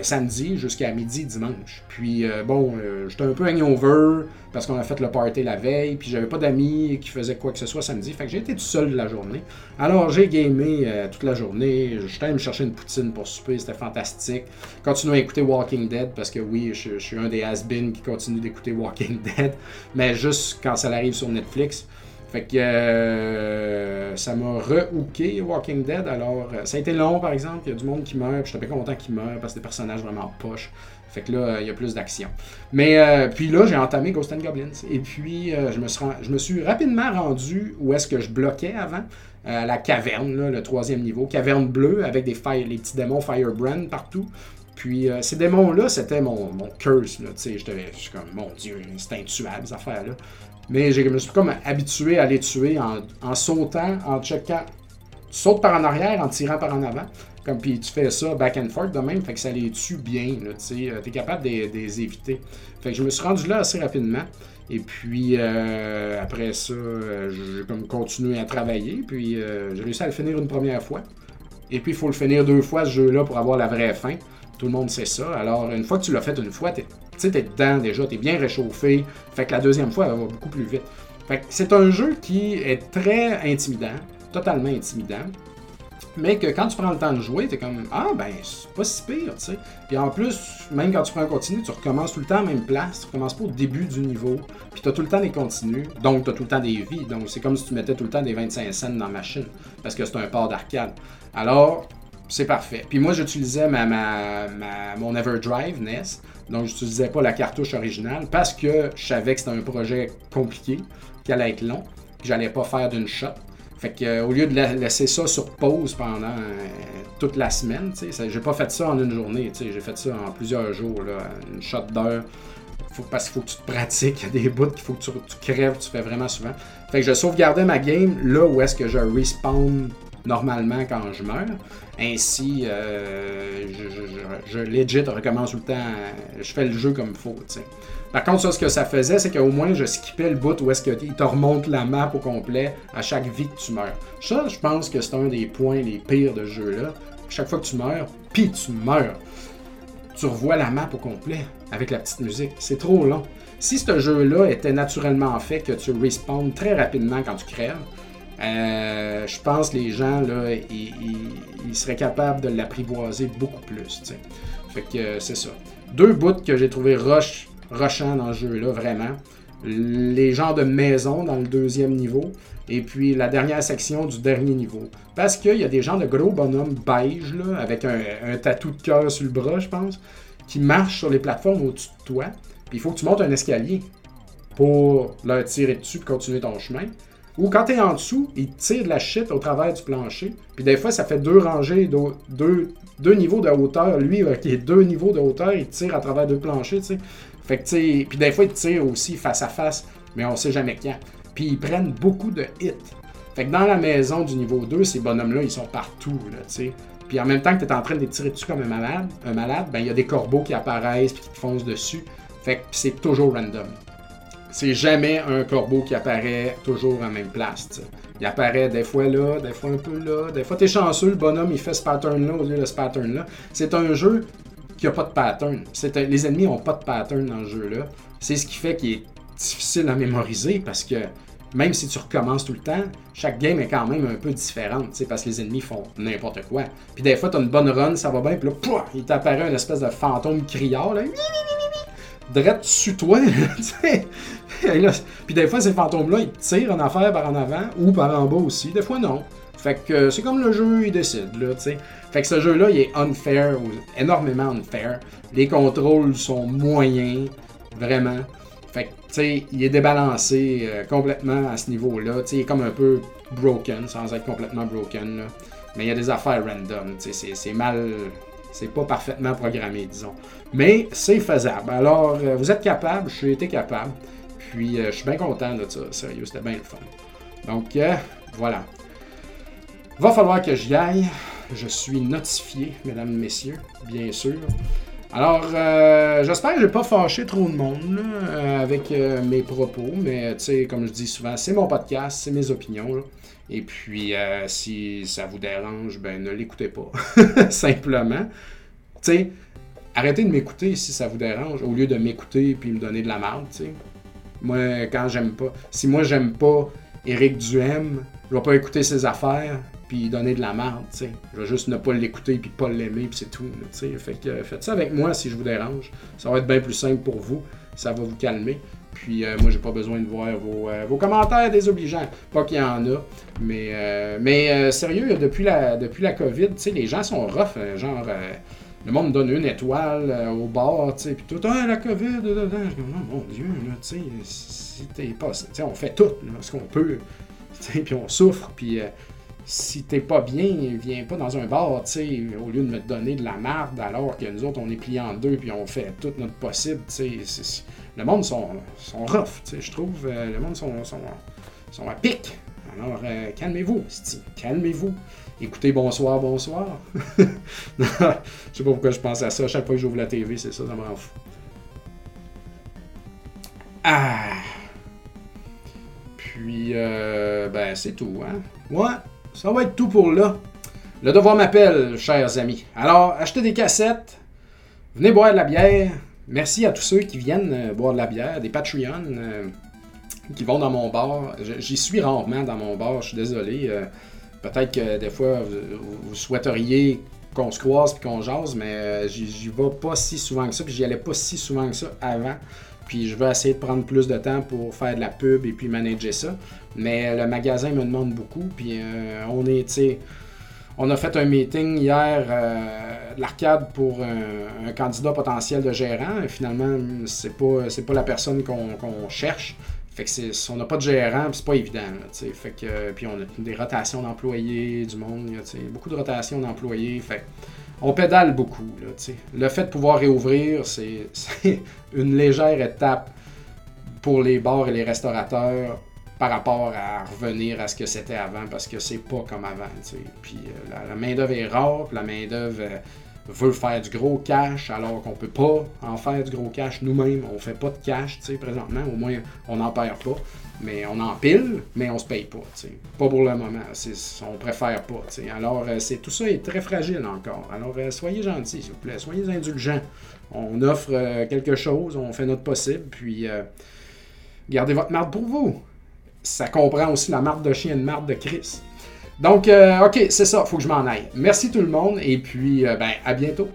samedi jusqu'à midi dimanche. Puis euh, bon, euh, j'étais un peu hangover parce qu'on a fait le party la veille, puis j'avais pas d'amis qui faisaient quoi que ce soit samedi. Fait que j'ai été tout seul de la journée. Alors j'ai gamé euh, toute la journée. J'étais allé me chercher une poutine pour souper, c'était fantastique. Continuer à écouter Walking Dead parce que oui, je, suis un des has-been qui continue d'écouter Walking Dead, mais juste quand ça arrive sur Netflix. Fait que euh, ça m'a re-hooké Walking Dead. Alors, euh, ça a été long par exemple. Il y a du monde qui meurt. puis J'étais bien content qu'il meure parce que des personnages vraiment poches. Fait que là, il y a plus d'action. Mais euh, puis là, j'ai entamé Ghost and Goblins. Et puis, euh, je, me suis rapidement rendu où est-ce que je bloquais avant. Euh, la caverne, là, le troisième niveau. Caverne bleue avec des les petits démons Firebrand partout. Puis ces démons-là, c'était mon, mon curse. Je suis comme, mon Dieu, c'est intuable, ces affaires-là. Mais je me suis comme habitué à les tuer en, en sautant, en checkant. Tu sautes par en arrière en tirant par en avant. Comme puis tu fais ça back and forth de même, fait que ça les tue bien. Tu es capable de, les éviter. Fait que je me suis rendu là assez rapidement. Et puis euh, après ça, euh, j'ai comme continué à travailler. Puis euh, j'ai réussi à le finir une première fois. Et puis il faut le finir deux fois ce jeu-là pour avoir la vraie fin. Tout le monde sait ça. Alors une fois que tu l'as fait une fois, tu es, es dedans déjà, tu es bien réchauffé. Fait que la deuxième fois, elle va beaucoup plus vite. Fait que c'est un jeu qui est très intimidant, totalement intimidant mais que quand tu prends le temps de jouer, t'es comme Ah, ben, c'est pas si pire, tu sais. Puis en plus, même quand tu prends un continu, tu recommences tout le temps à la même place, tu recommences pas au début du niveau, puis t'as tout le temps des continues, donc t'as tout le temps des vies. Donc c'est comme si tu mettais tout le temps des 25 cents dans la machine, parce que c'est un port d'arcade. Alors, c'est parfait. Puis moi, j'utilisais ma, ma, mon Everdrive NES, donc j'utilisais pas la cartouche originale, parce que je savais que c'était un projet compliqué, qui allait être long, que j'allais pas faire d'une shot. Fait que, euh, au lieu de laisser ça sur pause pendant euh, toute la semaine, j'ai pas fait ça en une journée, j'ai fait ça en plusieurs jours, là, une shot d'heure. parce qu'il faut que tu te pratiques, il y a des bouts qu'il faut que tu, crèves, tu fais vraiment souvent. Fait que je sauvegardais ma game là où est-ce que je respawn normalement quand je meurs. Ainsi, euh, je, je, legit recommence tout le temps, je fais le jeu comme il faut. Par contre, ça, ce que ça faisait, c'est qu'au moins, je skippais le bout où est-ce qu'il te remonte la map au complet à chaque vie que tu meurs. Ça, je pense que c'est un des points les pires de ce jeu-là. Chaque fois que tu meurs, puis tu meurs, tu revois la map au complet avec la petite musique. C'est trop long. Si ce jeu-là était naturellement fait que tu respawns très rapidement quand tu crèves, euh, je pense que les gens, là, ils, seraient capables de l'apprivoiser beaucoup plus. Que euh, c'est ça. Deux bouts que j'ai trouvé rush dans le jeu-là, vraiment. Les genres de maisons dans le deuxième niveau. Et puis la dernière section du dernier niveau. Parce qu'il y a des gens de gros bonhommes beige, là, avec un, un tatou de cœur sur le bras, je pense, qui marchent sur les plateformes au-dessus de toi. Puis il faut que tu montes un escalier pour leur tirer dessus et continuer ton chemin. Ou quand tu en dessous, ils tirent de la shit au travers du plancher. Puis des fois, ça fait deux rangées, deux, deux niveaux de hauteur. Lui, qui est deux niveaux de hauteur, il tire à travers deux planchers, tu sais. Fait que, tu puis des fois, ils tirent aussi face à face, mais on sait jamais quand. Puis ils prennent beaucoup de hits. Fait que dans la maison du niveau 2, ces bonhommes-là, ils sont partout, tu sais. Puis en même temps que tu en train de les tirer dessus comme un malade, un malade, ben il y a des corbeaux qui apparaissent puis qui te foncent dessus. Fait que c'est toujours random. C'est jamais un corbeau qui apparaît toujours en même place. Il apparaît des fois là, des fois un peu là. Des fois, t'es chanceux, le bonhomme, il fait ce pattern-là au lieu de ce pattern-là. C'est un jeu qui n'a pas de pattern. les ennemis n'ont pas de pattern dans le jeu-là. C'est ce qui fait qu'il est difficile à mémoriser parce que même si tu recommences tout le temps, chaque game est quand même un peu différente, parce que les ennemis font n'importe quoi. Puis des fois, tu as une bonne run, ça va bien, puis là, pouah, il t'apparaît une espèce de fantôme criard, là, drette sur toi, Puis des fois, ces fantômes-là, ils tirent en affaire par en avant ou par en bas aussi. Des fois, non. Fait que euh, c'est comme le jeu, il décide, là, tu sais. Fait que ce jeu-là, il est unfair, énormément unfair. Les contrôles sont moyens, vraiment. Fait que, tu sais, il est débalancé euh, complètement à ce niveau-là. Tu sais, il est comme un peu broken, sans être complètement broken, là. Mais il y a des affaires random, tu sais, c'est mal... C'est pas parfaitement programmé, disons. Mais c'est faisable. Alors, euh, vous êtes capable, suis été capable. Puis, je suis bien content de ça. Sérieux, c'était bien le fun. Donc, voilà. Va falloir que j'y aille. Je suis notifié, mesdames, messieurs, bien sûr. Alors, euh, j'espère que je n'ai pas fâché trop de monde euh, avec euh, mes propos, mais tu sais, comme je dis souvent, c'est mon podcast, c'est mes opinions. Et puis, si ça vous dérange, ben ne l'écoutez pas, simplement. Arrêtez de m'écouter si ça vous dérange, au lieu de m'écouter et me donner de la merde, tu sais. Moi, quand j'aime pas, si moi j'aime pas Éric Duhem, je vais pas écouter ses affaires, puis donner de la merde, tu. Je vais juste ne pas l'écouter puis pas l'aimer puis c'est tout. Fait que faites ça avec moi si je vous dérange. Ça va être bien plus simple pour vous. Ça va vous calmer. Puis euh, moi, j'ai pas besoin de voir vos, euh, vos commentaires désobligeants. Pas qu'il y en a. Mais, euh, mais sérieux, depuis la, depuis la COVID, les gens sont rough. genre, le monde donne une étoile euh, au bar, tu sais, puis tout, ah, la COVID, non, mon Dieu, là, tu sais, si t'es pas, on fait tout, ce qu'on peut, puis on souffre, puis euh, si t'es pas bien, viens pas dans un bar, au lieu de me donner de la merde, alors que nous autres, on est pliés en deux, puis on fait tout notre possible, tu le monde sont, sont rough, tu sais, je trouve, le monde sont, sont, sont à pic, alors calmez-vous, calmez-vous. Écoutez bonsoir, bonsoir. je sais pas pourquoi je pense à ça. chaque fois que j'ouvre la TV, c'est ça, ça me rend fou. Ah! Puis, euh, ben, c'est tout, hein? Ouais, ça va être tout pour là. Le devoir m'appelle, chers amis. Alors, achetez des cassettes, venez boire de la bière. Merci à tous ceux qui viennent euh, boire de la bière, des Patreons euh, qui vont dans mon bar. J'y suis rarement dans mon bar, je suis désolé. Peut-être que des fois, vous, souhaiteriez qu'on se croise et qu'on jase, mais euh, j'y vais pas si souvent que ça, puis j'y allais pas si souvent que ça avant. Puis je vais essayer de prendre plus de temps pour faire de la pub et puis manager ça. Mais le magasin me demande beaucoup, puis euh, on est, tu sais, on a fait un meeting hier euh, de l'arcade pour un, candidat potentiel de gérant. Et finalement, c'est pas, c'est pas la personne qu'on cherche. Fait que on n'a pas de gérant, c'est pas évident. fait que, puis on a des rotations d'employés, du monde, beaucoup de rotations d'employés. On pédale beaucoup. le fait de pouvoir réouvrir, c'est une légère étape pour les bars et les restaurateurs par rapport à revenir à ce que c'était avant, parce que c'est pas comme avant. Puis euh, la, main-d'œuvre est rare, la main-d'œuvre euh, veut faire du gros cash alors qu'on peut pas en faire du gros cash nous-mêmes. On fait pas de cash, présentement. Au moins, on n'en perd pas. Mais on en pile, mais on se paye pas. Pas pour le moment. On préfère pas. Alors, euh, c'est tout ça est très fragile encore. Alors, soyez gentils, s'il vous plaît. Soyez indulgents. On offre quelque chose, on fait notre possible, puis gardez votre marde pour vous. Ça comprend aussi la marde de chien et de marde de Chris. Donc, euh, ok, c'est ça, faut que je m'en aille. Merci tout le monde et puis, euh, ben, à bientôt.